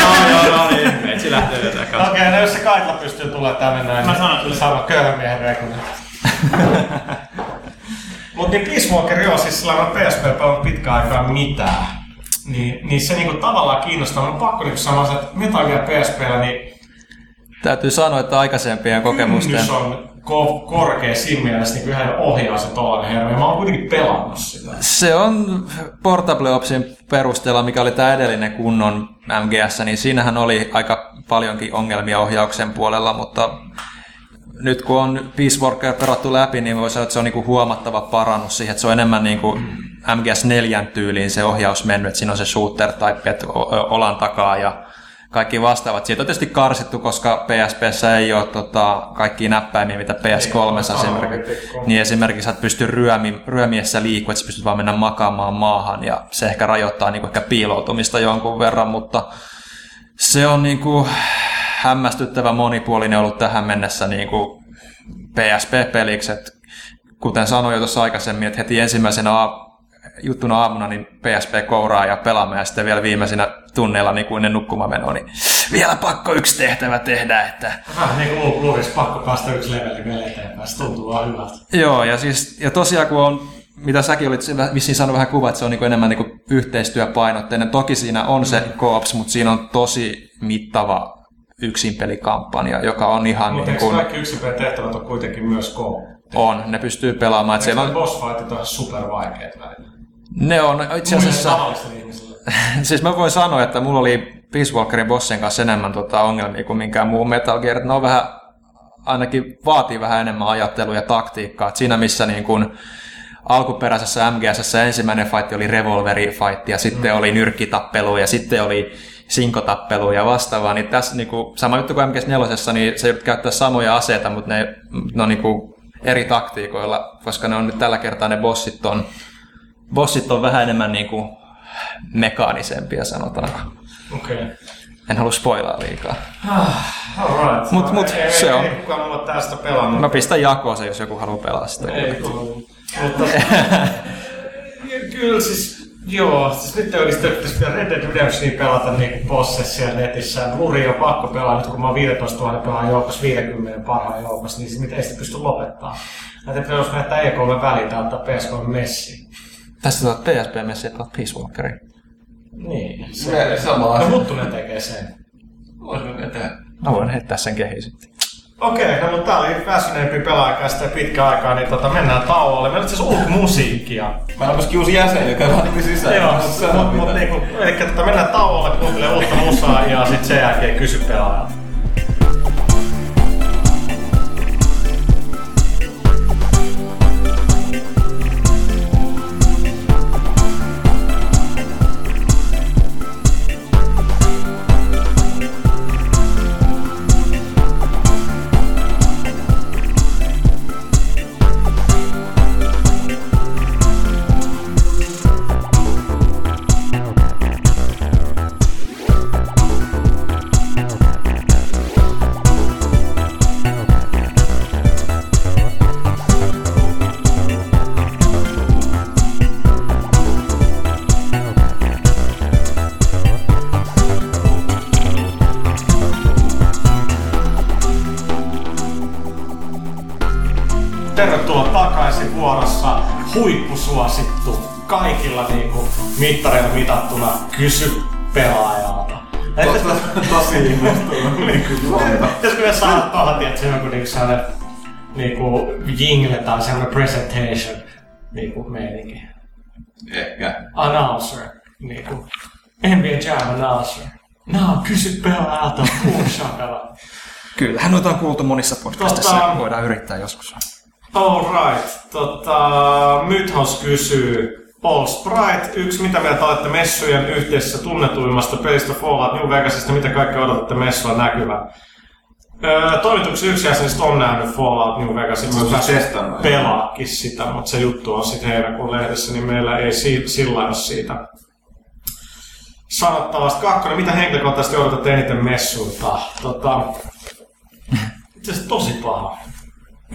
E: joo, joo, no niin. Meitsi lähtee tätä kautta.
A: Okei, no jos se Kaitla pystyy tulemaan tänne näin,
C: Mä
A: niin
C: sanon sulle.
A: Sama köyhän miehen rekunen. Mut niin Peace Walker, joo, siis sillä on PSP pelannut pitkään aikaa mitään. Niin, niin se niinku tavallaan kiinnostaa. Mun on pakko niinku sanoa, että Metal Gear PSPllä, niin
E: Täytyy sanoa, että aikaisempien kokemusten...
A: kynnys on ko- korkea siinä mielessä, niin yhden ohjaa se tollanen herra. Ja mä oon kuitenkin pelannut sitä.
E: Se on Portable Opsin perusteella, mikä oli tämä edellinen kunnon MGS, niin siinähän oli aika paljonkin ongelmia ohjauksen puolella, mutta nyt kun on Peace Walker perattu läpi, niin voi sanoa, että se on niinku huomattava parannus siihen, että se on enemmän niinku MGS4 tyyliin se ohjaus mennyt, että siinä on se shooter o- olan takaa ja kaikki vastaavat. Siitä on tietysti karsittu, koska PSPssä ei ole tota, kaikki näppäimiä, mitä PS3 esimerkiksi. Niin esimerkiksi et pysty ryömi, ryömiessä liikkua, että sä pystyt vaan mennä makaamaan maahan ja se ehkä rajoittaa niinku ehkä piiloutumista jonkun verran, mutta se on niinku hämmästyttävä monipuolinen ollut tähän mennessä niinku PSP-peliksi, että kuten sanoin jo tuossa aikaisemmin, että heti ensimmäisenä a- juttuna aamuna niin PSP kouraa ja pelaamme ja sitten vielä viimeisinä tunneilla niin kuin ennen nukkumamenoa, niin vielä pakko yksi tehtävä tehdä, että
A: Vähän niin kuin luulisi pakko päästä yksi leveli vielä eteenpäin. Se tuntuu vaan hyvältä.
E: Joo, ja, siis, ja tosiaan kun on, mitä säkin olit vissiin saanut vähän kuva, että se on niin enemmän niin yhteistyöpainotteinen. Toki siinä on se koops, mutta siinä on tosi mittava yksinpelikampanja, joka on ihan
A: Mutta
E: niin
A: eikö
E: kuin,
A: kaikki yksinpäin tehtävät on kuitenkin myös ko
E: on, ne pystyy pelaamaan.
A: Siellä on boss fightit super vaikeat välillä.
E: ne on itse asiassa, siis mä voin sanoa, että mulla oli Peace Walkerin bossien kanssa enemmän tota ongelmia kuin minkään muun Metal Gear. Ne on vähän, ainakin vaatii vähän enemmän ajattelua ja taktiikkaa. Et siinä missä niin kuin alkuperäisessä MGS ensimmäinen fight oli revolveri fight ja sitten mm. oli nyrkkitappelu ja sitten oli sinkotappelu ja vastaavaa, niin tässä niin kuin, sama juttu kuin MGS4, niin se käyttää samoja aseita, mutta ne, ne on niin kuin eri taktiikoilla, koska ne on nyt tällä kertaa ne bossit on, bossit on vähän enemmän niin kuin mekaanisempia, sanotaanko.
A: Okei. Okay.
E: En halua spoilaa liikaa.
A: Alright.
E: Mut- mut
A: ei,
E: se
A: ei,
E: on.
A: Ei kukaan ole tästä pelannut.
E: Mä pistän jakoon se, jos joku haluaa pelaa sitä.
A: Ei kuulu. Mutta kyllä siis, joo, siis nyt ei olisi pitäisi vielä Red Dead Redemptionia pelata niin bossessa siellä netissä. Luri on pakko pelaa nyt, kun mä oon 15 000 pelaan joukossa 50 parhaan joukossa, niin mitä ei sitä pysty lopettaa. Näitä pitäisi näyttää E3 väliin tai ottaa PS3 messiin.
E: Tästä tuot PSP-messiä tuot Peace Walkerin.
A: Niin.
B: Se, sama
A: No
B: asia.
A: Huttunen tekee sen.
B: Voisin eteen.
E: Mä voin heittää sen kehiin sitten.
A: Okei, no mutta tää oli väsyneempi pelaaja sitä pitkä aikaa, niin tota, mennään tauolle. Meillä on itse asiassa ulkomusiikkia.
B: Meillä on myöskin uusi jäsen, joka on niin sisään.
A: Joo,
B: Mä
A: mutta mut,
B: mitään.
A: niinku, eli tota, mennään tauolle, kuuntelee uutta musaa ja sitten sen jälkeen kysy pelaajalta. Mitattuna kysy pelaajalta.
B: Tosi innostunut.
A: Pitäisikö me saada tuolla, tiedätkö, joku niinku sellainen niinku jingle tai sellainen presentation niinku meininki.
B: Ehkä.
A: Announcer, niinku NBA Jam announcer. No, kysy pelaajalta, kuussa pelaa.
E: Kyllähän noita on kuultu monissa podcasteissa,
A: Tota-
E: voidaan yrittää joskus.
A: Alright, tota, Mythos kysyy, Paul Sprite, yksi, mitä mieltä olette messujen yhteisessä tunnetuimmasta pelistä Fallout New Vegasista, mitä kaikkea odotatte messuilla näkyvän? Öö, toimituksen yksi jäsenistä on nähnyt Fallout New Vegasin,
B: Mä oon
A: pelaakin sitä, mutta se juttu on sitten heinäkuun lehdessä, niin meillä ei si- sillä ole siitä sanottavasta. Kakkonen, mitä henkilökohtaisesti odotatte eniten messuilta? Tota, itse asiassa tosi paha.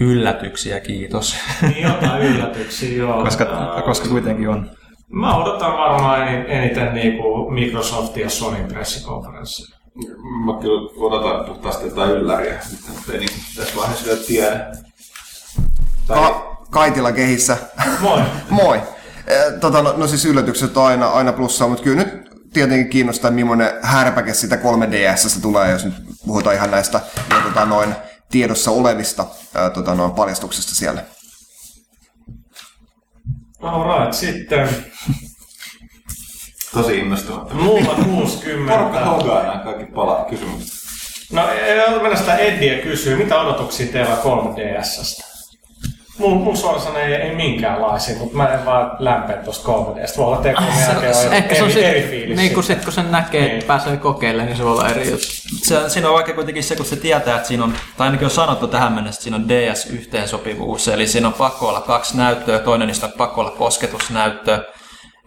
E: Yllätyksiä, kiitos.
A: Niin jotain yllätyksiä, joo.
E: koska,
A: Ää,
E: koska kuitenkin on.
A: Mä odotan varmaan en- eniten niinku Microsoft ja Sony pressikonferenssia.
B: Mä kyllä odotan puhtaasti jotain ylläriä, mutta ei niin tässä vaiheessa vielä tiedä. Tai
F: Ka- Kaitila kehissä.
A: Moi!
F: Moi. Eh, Tota, no, no siis yllätykset on aina, aina plussaa, mutta kyllä nyt tietenkin kiinnostaa, millainen härpäke sitä 3DSstä tulee, jos nyt puhutaan ihan näistä ja, tota, noin tiedossa olevista ää, tota, noin paljastuksista siellä.
A: Alright, sitten
B: tosi innostunut.
A: mulla 60.
B: Porukka hogaa nämä kaikki pala kysymykset.
A: No, ei mennä sitä Eddie kysyy, mitä odotuksia teillä 3DSstä? Mul suoraan sanoen ei, ei minkäänlaisia, mutta mä en vaan lämpeä tosta 3Dstä. Voi olla tekoon jälkeen on
D: Ehkä se on
A: eri, eri
D: sit,
A: fiilis.
D: niin kun sit kun sen näkee,
A: Niin.
D: että pääsee kokeilemaan, niin se voi olla eri juttu.
E: Se, siinä on vaikka kuitenkin se, kun se tietää, että siinä on, tai ainakin on sanottu tähän mennessä, että siinä on DS-yhteensopivuus, eli siinä on pakko olla kaksi näyttöä, toinen niistä on pakko olla kosketusnäyttö.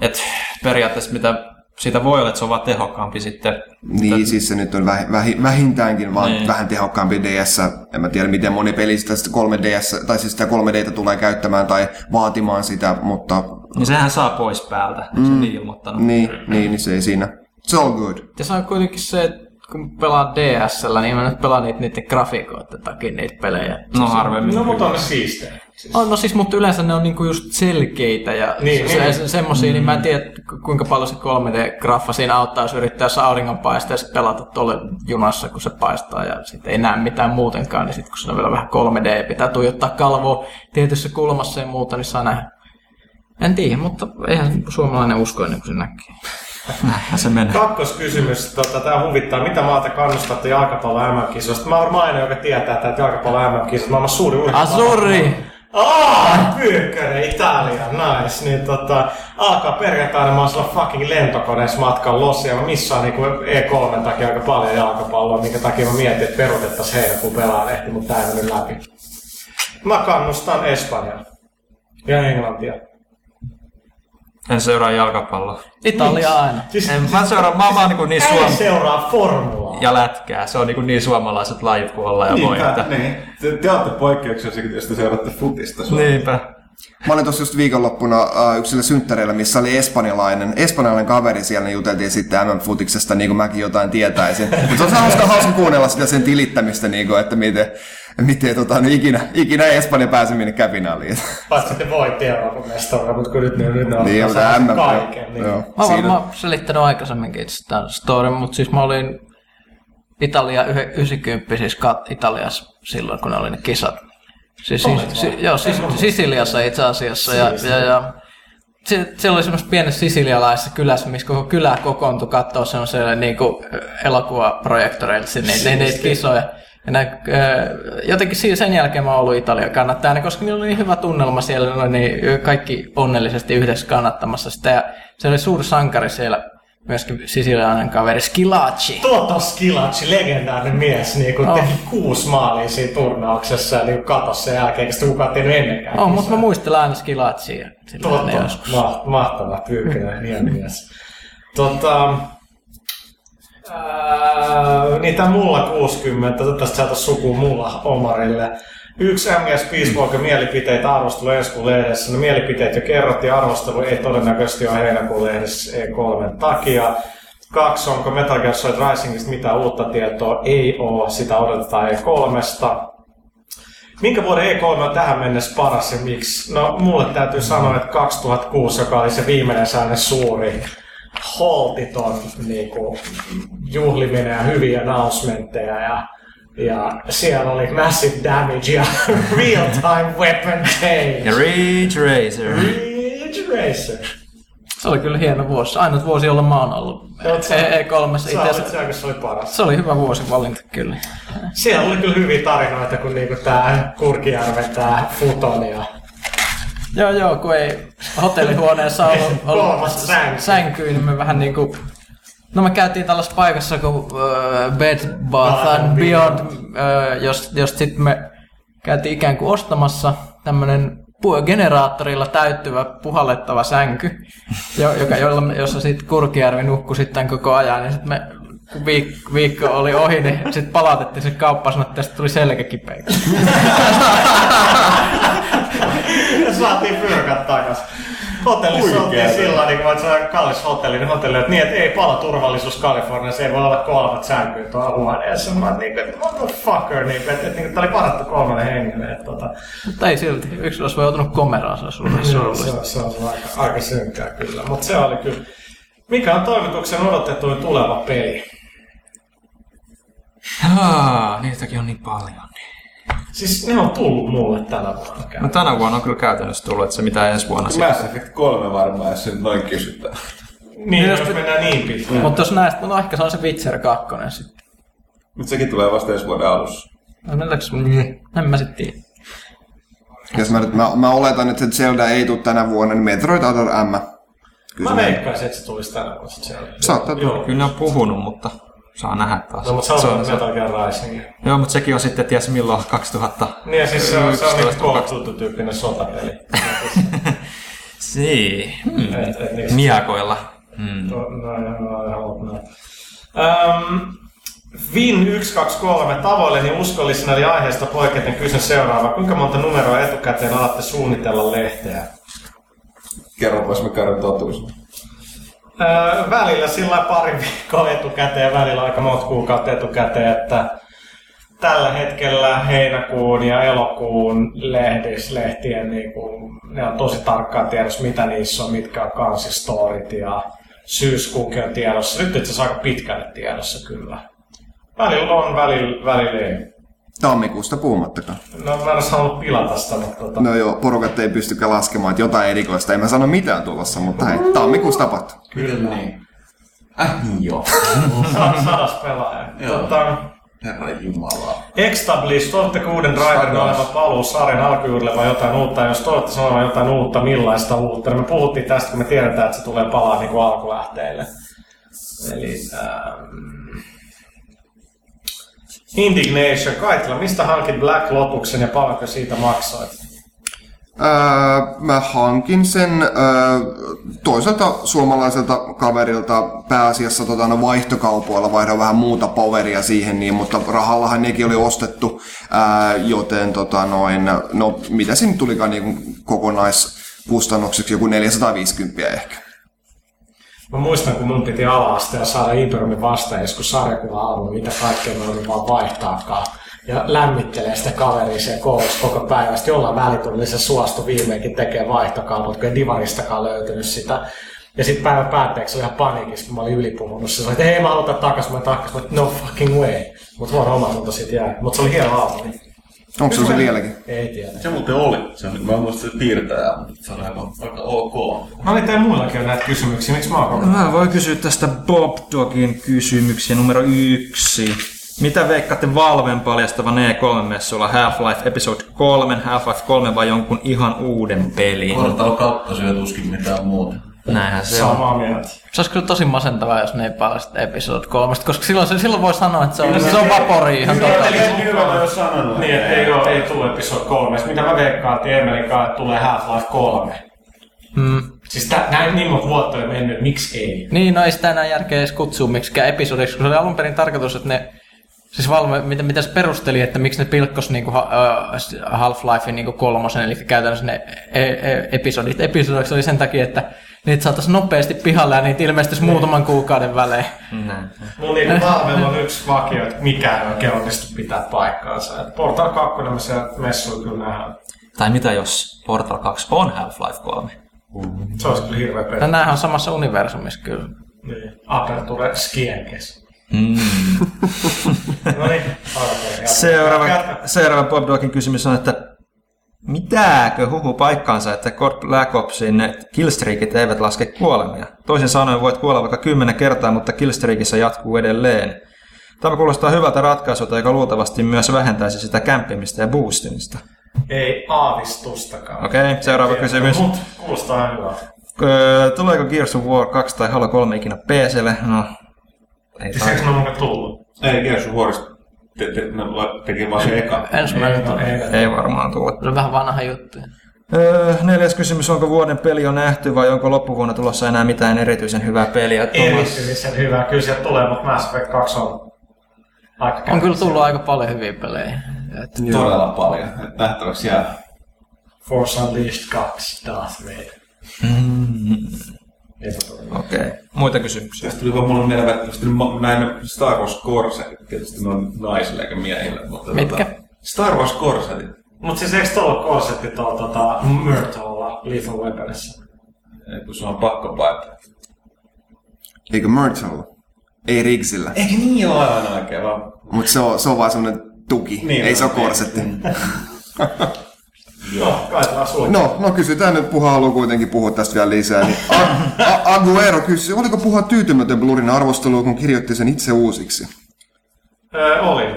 E: Et periaatteessa mitä siitä voi olla, että se on vaan tehokkaampi sitten.
F: Niin, siis se nyt on väh, väh, vähintäänkin vaan
E: Niin.
F: vähän tehokkaampi DS. En mä tiedä, miten moni peli sitä 3DS, tai siis sitä 3Dtä tulee käyttämään tai vaatimaan sitä, mutta
E: Niin sehän saa pois päältä, mm. se on niin ilmoittanut.
F: niin, niin, niin se ei siinä. It's all good.
D: Ja se on kuitenkin se, että kun pelaa DSllä, niin mä nyt pelaan niitä niiden grafiikoiden takia niitä pelejä.
E: No harvemmin.
A: No, mutta on ne siistejä. Siis.
D: On, no siis, mutta yleensä ne on niinku just selkeitä ja
A: Niin,
D: se,
A: niin.
D: se, semmosia, niin mä en tiedä ku- kuinka paljon se 3D-graffa siinä auttaa, jos yrittää jos auringon paisteessa pelata tuolle junassa, kun se paistaa ja sitten ei näe mitään muutenkaan, niin sitten kun se on vielä vähän 3D ja pitää tuijottaa kalvoa tietyssä kulmassa ja muuta, niin saa nähdä. En tiedä, mutta eihän suomalainen usko ennen kuin se näkee.
E: Näinhän se menee.
A: Kakkoskysymys, tota, tämä huvittaa. Mitä maata kannustatte jalkapallon MM-kisoista? Mä oon varmaan ainoa, joka tietää, että jalkapallon MM-kisat maailman suuri urheilu.
D: Azuri!
A: Ah, Pyykkönen, Italia, nice. Niin tota, alkaa perjantaina, mä oon sillä fucking lentokoneessa matkan Losia. Mä missaan niinku E3 takia aika paljon jalkapalloa, minkä takia mä mietin, että peruutettaisiin heinäkuun pelaalehti, mutta tää ei mennyt läpi. Mä kannustan Espanjaa ja Englantia.
E: En seuraa jalkapalloa.
D: Italia aina.
A: Siis,
E: En, mä seuraan, mä vaan niin, niin
A: ei
E: suom...
A: seuraa formulaa.
E: ja lätkää. Se on niin, niin suomalaiset lajit kuin olla ja voi. Että...
B: niin. Te, te olette poikkeuksellisia, jos te seuraatte futista.
E: Niinpä.
F: Mä olin tuossa just viikonloppuna uh, yksillä synttäreillä, missä oli espanjalainen, espanjalainen kaveri siellä, niin juteltiin sitten MM-futiksesta, niin kuin mäkin jotain tietäisin. Mutta se on hauska, hauska kuunnella sitä sen tilittämistä, niin kuin, että miten, miten tota, no, ikinä, ikinä Espanja pääsi minnekään finaaliin.
A: Paitsi että voitti Euroopan mutta kun nyt ne, nyt ne on
F: niin, MM.
A: kaiken. Niin.
F: Joo,
D: Mä oon
F: siinä-
D: varmaan selittänyt aikaisemminkin itse tämän storin, mutta siis mä olin Italia yhe- 90 siis kat- Italiassa silloin, kun ne oli ne kisat. Siis, siis, si, joo, siis, Sisiliassa itse asiassa. Ja, ja, ja se, se oli semmoisessa pienessä sisilialaisessa kylässä, missä koko kylä kokoontui katsoa semmoiselle niin elokuvaprojektoreille sinne, niitä kisoja. Ja nä, jotenkin sen jälkeen mä oon ollut Italia kannattajana, koska niillä oli niin hyvä tunnelma siellä, niin kaikki onnellisesti yhdessä kannattamassa sitä. Ja se oli suuri sankari siellä, myöskin sisilialainen kaveri Skilacci.
A: Toto Skilacci, legendaarinen mies, niin kuin
D: Oh.
A: teki kuusi maalia siinä turnauksessa ja niin katosi sen jälkeen, eikä sitä kukaan tehnyt ennenkään.
D: Oh, mutta mä muistelen aina Skilaccia. Silloin
A: Toto, ma- mahtava pyykkönen, hieno mies. Tota, ää, niin tää mulla 60, tästä saata suku mulla Omarille. Yksi MGS Walker mielipiteitä arvostelu ensi lehdessä. No mielipiteet jo kerrottiin, arvostelu ei todennäköisesti ole heinäkuun lehdessä E3 takia. Kaksi, onko Metal Gear Solid Risingista mitään uutta tietoa? Ei oo, sitä odotetaan E3sta. Minkä vuoden E3 on tähän mennessä paras ja miksi? No mulle täytyy sanoa, että 2006, joka oli se viimeinen sellainen suuri holtiton niin kuin, juhliminen ja hyviä announcementteja ja ja siellä oli Massive Damage ja Real Time Weapon Change.
E: Ja Ridge Racer.
A: Ridge Racer.
D: Se oli kyllä hieno vuosi. Ainut vuosi, jolla mä oon ollut
A: Oot sä-
D: E- E3. Itse asiassa
A: se, oli paras.
D: se oli hyvä vuosi valinta kyllä.
A: Siellä oli kyllä hyviä tarinoita, kun niinku tää Kurkijärven tää Futon ja
D: Joo, joo, kun ei hotellihuoneessa ollut, ollut
A: sänky.
D: sänkyä, niin me vähän niinku... No me käytiin tällaisessa paikassa kuin uh, Bed Bath and Beyond, uh, jos, jos sitten me käytiin ikään kuin ostamassa tämmönen generaattorilla täyttyvä puhallettava sänky, jo, joka, jolla, jossa sitten Kurkijärvi nukkui sitten koko ajan. Ja sitten me kun viik- viikko oli ohi, niin sitten palautettiin se kauppaan, sanottiin, että tästä tuli selkäkipeäksi.
A: ja saatiin fyrkat takas. Hotellissa oltiin sillä niin kun se on kallis hotelli, niin hotelli, että niin, että ei pala turvallisuus Kaliforniassa, ei voi olla kolmat sänkyä tuolla huoneessa. Mä oon niin kuin, motherfucker, niin kuin, että, että, niin, tää oli varattu kolmelle hengelle. Että, tota,
D: Mutta ei silti. Yksi olisi joutunut komeraan, se olisi ollut
A: se, se on aika, aika synkkää kyllä, mutta se oli kyllä. Mikä on toimituksen odotetuin tuleva peli?
E: Ah, niitäkin on niin paljon.
A: Siis ne on tullut mulle tänä vuonna.
E: No
A: käy.
E: tänä vuonna on kyllä käytännössä tullut, että se mitä ensi vuonna sitten.
B: Mass Effect 3 varmaan, jos se nyt noin kysytään.
A: Niin, jos mennään niin pitkään.
D: Mutta jos näistä, no ehkä se on se Witcher 2 sitten.
B: Mutta sekin tulee vasta ensi vuoden alussa.
D: No mennäänkö, mm, en mä sitten tiedä.
F: Jos mä, nyt, mä, mä oletan, että Zelda ei tule tänä vuonna, niin Metroid Other M. Kyllä
A: Mä veikkaisin, että se tulisi tänä vuonna. siellä.
F: Saattaa tulla.
A: Joo.
E: Kyllä ne on puhunut, mutta saa nähdä taas.
A: No, mutta se on
E: se,
A: Metal Gear Rising.
E: Joo, mutta sekin on sitten ties milloin 2000.
A: Niin ja siis se on, se on niinku
E: 11,
A: Call of Duty-tyyppinen sotapeli.
E: Niin.
A: et, et, niistä-
E: Niakoilla. Mm.
A: No, no. Um, Vin 123 tavoilleni uskollisena eli aiheesta poiketen kysyn seuraavaa. Kuinka monta numeroa etukäteen alatte suunnitella lehteä?
B: Kerropas me käydään totuus.
A: Öö, välillä sillä pari viikkoa etukäteen, välillä aika monta kuukautta etukäteen, että tällä hetkellä heinäkuun ja elokuun lehdis, lehtien niin kuin, ne on tosi tarkkaan tiedossa, mitä niissä on, mitkä on kansistorit ja syyskuukin on tiedossa. Nyt itse asiassa aika pitkälle tiedossa kyllä. Välillä on, välillä, välillä ei.
F: Tammikuusta puhumattakaan.
A: No mä en halunnut pilata sitä, mutta tota,
F: No joo, porukat ei pystykään laskemaan, että jotain erikoista. En mä sano mitään tulossa, mutta hei, tammikuussa tapahtuu.
B: Kyllä niin. Äh niin joo.
A: sa- sadas pelaaja.
B: Joo.
A: tota,
B: Herra Jumala.
A: Extablished, toivotteko uuden driverin olevan paluu sarjan alkujuurille vai jotain uutta? Ja jos toivotte sanoa jotain uutta, millaista uutta? Niin me puhuttiin tästä, kun me tiedetään, että se tulee palaa niin kuin alkulähteille. Eli ähm, Indignation, Kaitila, mistä hankit Black Lotuksen ja paljonko siitä maksoit?
F: Öö, mä hankin sen öö, toiselta suomalaiselta kaverilta pääasiassa tota, no vaihtokaupoilla, vaihdoin vähän muuta poweria siihen, niin, mutta rahallahan nekin oli ostettu, öö, joten tota, noin, no mitä siinä tulikaan niin kokonaiskustannukseksi, joku 450 ehkä.
A: Mä muistan, kun mun piti ala-asteella saada Imperiumin vastaajus, kun sarjakuva-albumi, mitä kaikkea me oli vaan vaihtaakaan. Ja lämmittelee sitä kaveria siellä koulussa koko päivä. Sitten jollain välitunnilla se suostui viimeinkin tekee vaihtokaupat, kun ei divaristakaan löytynyt sitä. Ja sitten päivän päätteeksi oli ihan paniikissa, kun mä olin ylipuhunut. Se sanoi, että hei mä haluan takas, mä takas. Mä no fucking way. Mut huono omatunto sit jäi. Mut se oli hieno albumi.
F: Onko se se vieläkin?
A: Ei tiedä.
B: Se muuten oli. Se oli, mä en muista se piirtäjä, mutta se oli aika, aika ok.
A: Mä olin teillä muillakin on näitä kysymyksiä. Miksi mä oon
E: Mä voin kysyä tästä Bob Dogin kysymyksiä numero yksi. Mitä veikkaatte Valven paljastavan E3-messuilla Half-Life Episode 3, Half-Life 3 vai jonkun ihan uuden pelin?
B: Portal 2 syö tuskin mitään muuta.
E: Näinhän se on.
A: samaa mieltä?
D: Se olisi kyllä tosi masentavaa, jos ne ei paljasta episode 3, koska silloin, se- silloin voi sanoa, että se on, se on vapori ihan tota.
B: Hyvä, mä jo sanonut.
A: Niin, että ei, ole, ei tule episode 3. Mitä mä veikkaan, että Emelin kanssa että tulee Half-Life 3.
D: Mm.
A: Siis tä, näin niin monta vuotta on mennyt, miksi ei?
D: Niin, no ei sitä enää järkeä edes kutsua miksikään episodiksi, kun se oli alun perin tarkoitus, että ne Siis Valve, mitä, mitä se perusteli, että miksi ne pilkkos niinku äh, Half-Lifein niinku kolmosen, eli käytännössä ne e, e, episodit episodiksi oli sen takia, että niitä saataisiin nopeasti pihalle ja niitä ilmestyisi muutaman kuukauden välein.
E: Näin.
A: Mun niinku Valvella on yksi vakio, että mikään ei oikein onnistu pitää paikkaansa. Et Portal 2 me siellä messuilla kyllä nähdään.
E: Tai mitä jos Portal 2 on Half-Life 3?
A: Se olisi kyllä hirveä peli.
D: Ja näähän on samassa universumissa kyllä.
A: Niin. Aperture Skienkes.
E: Mm.
A: No niin.
E: Seuraava, seuraava Bobdogin kysymys on, että Mitääkö huhu paikkaansa, että Black Opsin killstreakit eivät laske kuolemia? Toisin sanoen voit kuolla vaikka kymmenen kertaa, mutta killstreakissä jatkuu edelleen. Tämä kuulostaa hyvältä ratkaisulta, joka luultavasti myös vähentäisi sitä kämppimistä ja boostimista.
A: Ei aavistustakaan.
E: Okei, seuraava kysymys.
A: Mut kuulostaa hyvältä.
E: Öö, tuleeko Gears of War 2 tai Halo 3 ikinä PClle? No, ei
A: Siis
E: tai.
A: eikö ne ole tullut?
B: Ei Gears of Warista. Te, te, ne la- teki vaan se eka.
D: Ensimmäinen
A: Ei, no,
D: tuli.
A: ei,
E: Ei varmaan tule.
D: Se on vähän vanha juttu.
E: Öö, neljäs kysymys, onko vuoden peli jo nähty vai onko loppuvuonna tulossa enää mitään erityisen hyvää peliä? Thomas,
A: Erityisen hyvä. Kyllä sieltä tulee, mutta Mass Effect 2 on aika
D: On kyllä tullut aika paljon hyviä pelejä. Et
B: Todella paljon. Et Nähtäväksi jää.
A: Force Unleashed 2 Darth Vader.
E: Mm. Okei, okay. muita kysymyksiä.
B: Tästä tuli vaan mulle mieleen välttämättä ma- näin Star Wars Corsetit. Tietysti ne on naisille eikä miehille. Mutta
D: Mitkä?
B: Tota, Star Wars Corsetit.
A: Mut siis eikö tuolla konsepti tuolla tota, Myrtolla Lethal Weaponissa?
B: Ei, kun se on pakko paeta.
F: Eikö Myrtle? Ei Rigsillä.
B: Eikö niin ole aivan oikein vaan?
F: Mutta se on, se on vaan semmonen tuki.
B: Niin
F: ei se
B: on,
F: ole korsetti.
A: No, kai.
F: No, no kysytään nyt, puha haluaa kuitenkin puhua tästä vielä lisää. Niin A- A- Aguero kysyi, oliko puhua tyytymätön Blurin arvosteluun, kun kirjoitti sen itse uusiksi?
A: Öö, oli.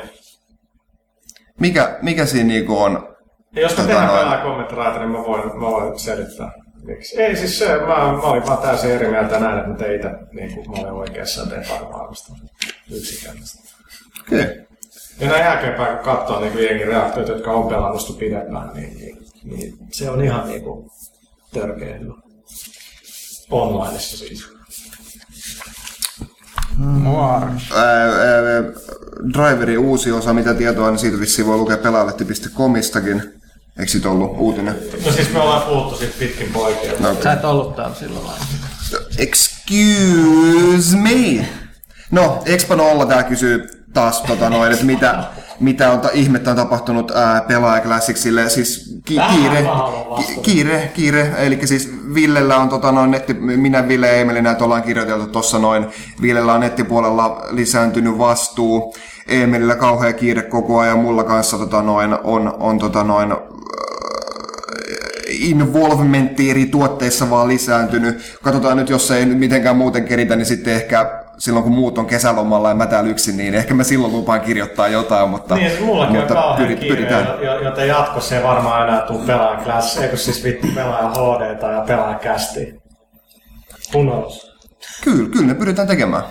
F: Mikä, mikä siinä niinku on?
A: Ja jos me
F: Tota
A: tehdään
F: noin.
A: kommenttiraita, niin mä voin, mä voin selittää. Miksi? Ei siis se, mä, mä olin vaan täysin eri mieltä näin, että mä itse, niin kuin mä olin oikeassa ja tein parhaan arvostelun. Yksinkertaisesti.
F: Okei. Okay.
A: Ja näin jälkeenpäin, kun katsoo niin jengin reaktioita, jotka on pelannut sitä pidempään, niin, niin, niin, se on ihan niin kuin törkeä hyvä. Onlineissa siis.
D: Moar.
F: Ää, ää, Driverin uusi osa, mitä tietoa, niin siitä vissiin voi lukea pelaajalehti.comistakin. Eikö siitä ollut uutinen?
A: No siis me ollaan puhuttu siitä pitkin poikia.
F: No,
D: Sä et ollut täällä silloin vai?
F: Excuse me. No, Expanolla tää kysyy taas, tota noin, että mitä, mitä on ta- ihmettä on tapahtunut ää, pelaaja Classicsille. Siis ki- kiire, ki- kiire, kiire, eli siis Villellä on tota noin netti, minä Ville ja Emeli näitä ollaan kirjoiteltu tossa noin. Villellä on nettipuolella lisääntynyt vastuu. Emelillä kauhea kiire koko ajan, mulla kanssa tota noin, on, on tota noin, involvementti eri tuotteissa vaan lisääntynyt. Katsotaan nyt, jos ei mitenkään muuten keritä, niin sitten ehkä silloin kun muut on kesälomalla ja mä täällä yksin, niin ehkä mä silloin lupaan kirjoittaa jotain, mutta,
A: Niin, mullakin on
F: mutta
A: kauhean
F: pyrit-
A: kiire,
F: pyritään.
A: jo- joten jatkossa ei varmaan enää tule pelaaja Class, eikö siis vittu pelaaja HD ja pelaaja Kästi. Knows?
F: Kyllä, kyllä ne pyritään tekemään.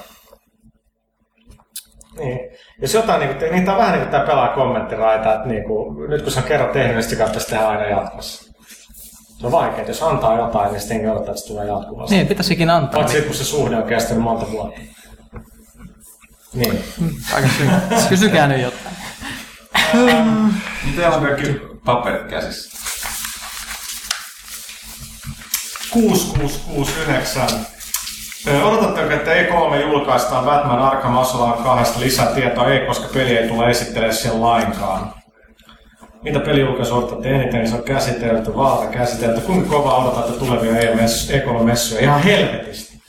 A: Niin. Jos jotain, niin kuin, niitä on vähän niin kuin tämä pelaaja kommenttiraita, että niin kuin, nyt kun on kerran tehnyt, niin sitä kannattaisi tehdä aina jatkossa. Se on vaikea, että jos antaa jotain, niin sitten odottaa, että se tulee jatkuvasti.
D: Niin, pitäisikin antaa.
A: Paitsi kun se suhde on kestänyt monta vuotta. Niin.
D: Aika syy. Kysykää nyt jotain.
B: Mitä on kaikki paperit käsissä?
A: 6669. Ö, Odotatteko, että E3 julkaistaan Batman Arkham Asylum kahdesta lisätietoa? Ei, koska peli ei tule esittelemään sen lainkaan. Mitä pelijulkaisu odotatte eniten, se on käsitelty, valta käsitelty. Kuinka kovaa odotatte tulevia E3-messuja? Ihan helvetisti.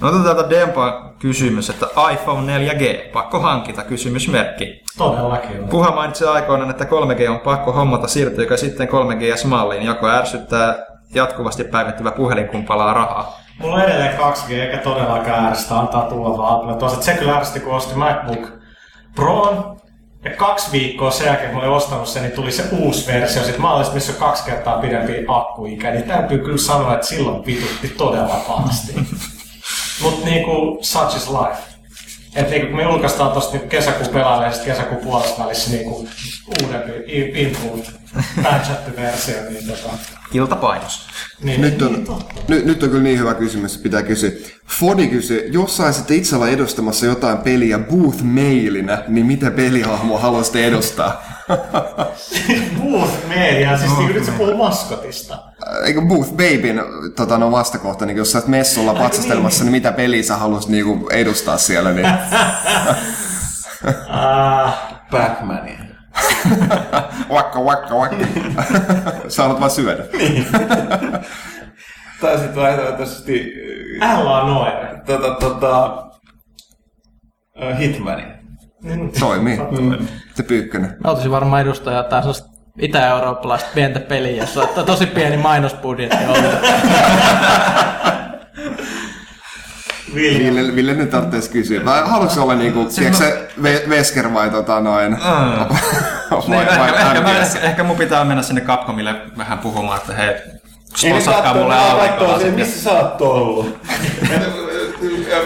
E: No otetaan täältä Dempa kysymys, että iPhone 4G, pakko hankita, kysymysmerkki.
A: Todellakin.
E: Puha mainitsi aikoinaan, että 3G on pakko hommata siirtyykö sitten 3GS-malliin, joko ärsyttää jatkuvasti päivittyvä puhelin, kun palaa rahaa.
A: Mulla on edelleen 2G, eikä todellakaan ärsytä antaa tulla vaan Apple. Toisaalta se kyllä ärsytti, kun ostin MacBook Proon. Ja kaksi viikkoa sen jälkeen, kun olin ostanut sen, niin tuli se uusi versio. Sitten mä olin, missä on kaksi kertaa pidempi akkuikä. Niin täytyy kyllä sanoa, että silloin vitutti todella pahasti. Mut niinku, such is life. Et niinku, kun me julkaistaan tosta niinku kesäkuun pelaajalle ja sit kesäkuun puolesta välissä niinku uudempi, improved, patchattu versio, niin tota...
E: Iltapainos.
A: Niin,
F: Nyt on,
A: niin,
F: nyt, nyt on kyllä niin hyvä kysymys, että pitää kysyä. Fodi kysyy, jos saisitte itse olla edustamassa jotain peliä booth mailinä, niin mitä pelihahmoa haluaisitte edustaa?
A: Booth Media, siis niinku nyt se puhuu maskotista.
F: Eikö Booth Babyn tota, no vastakohta, niin jos sä oot messulla patsastelemassa, niin mitä peliä sä haluaisit niinku edustaa siellä, niin
A: Ah,
B: Pac-Mania.
F: vakka, vakka, vakka. sä haluat vaan syödä.
B: Tai sitten vaihtoehtoisesti
A: L.A. Noire.
B: tota, tota, äh, Hitmania.
F: Toimii. Se pyykkönen.
D: Mä ottaisin varmaan edustaa jotain sellaista itä-eurooppalaista pientä peliä, jossa on to- tosi pieni mainosbudjetti ollut.
F: Ville, Ville nyt tarvitsisi kysyä. Vai haluatko olla niinku, tiedätkö se Ve- Vesker vai tota noin?
E: Niin,
F: vai, vai
E: ehkä, ehkä, mä, ehkä, ehkä mun pitää mennä sinne Capcomille vähän puhumaan, että hei,
B: Ei
E: sponssatkaa
B: kattoo,
E: mulle aurinkoa.
B: missä sä oot ollut.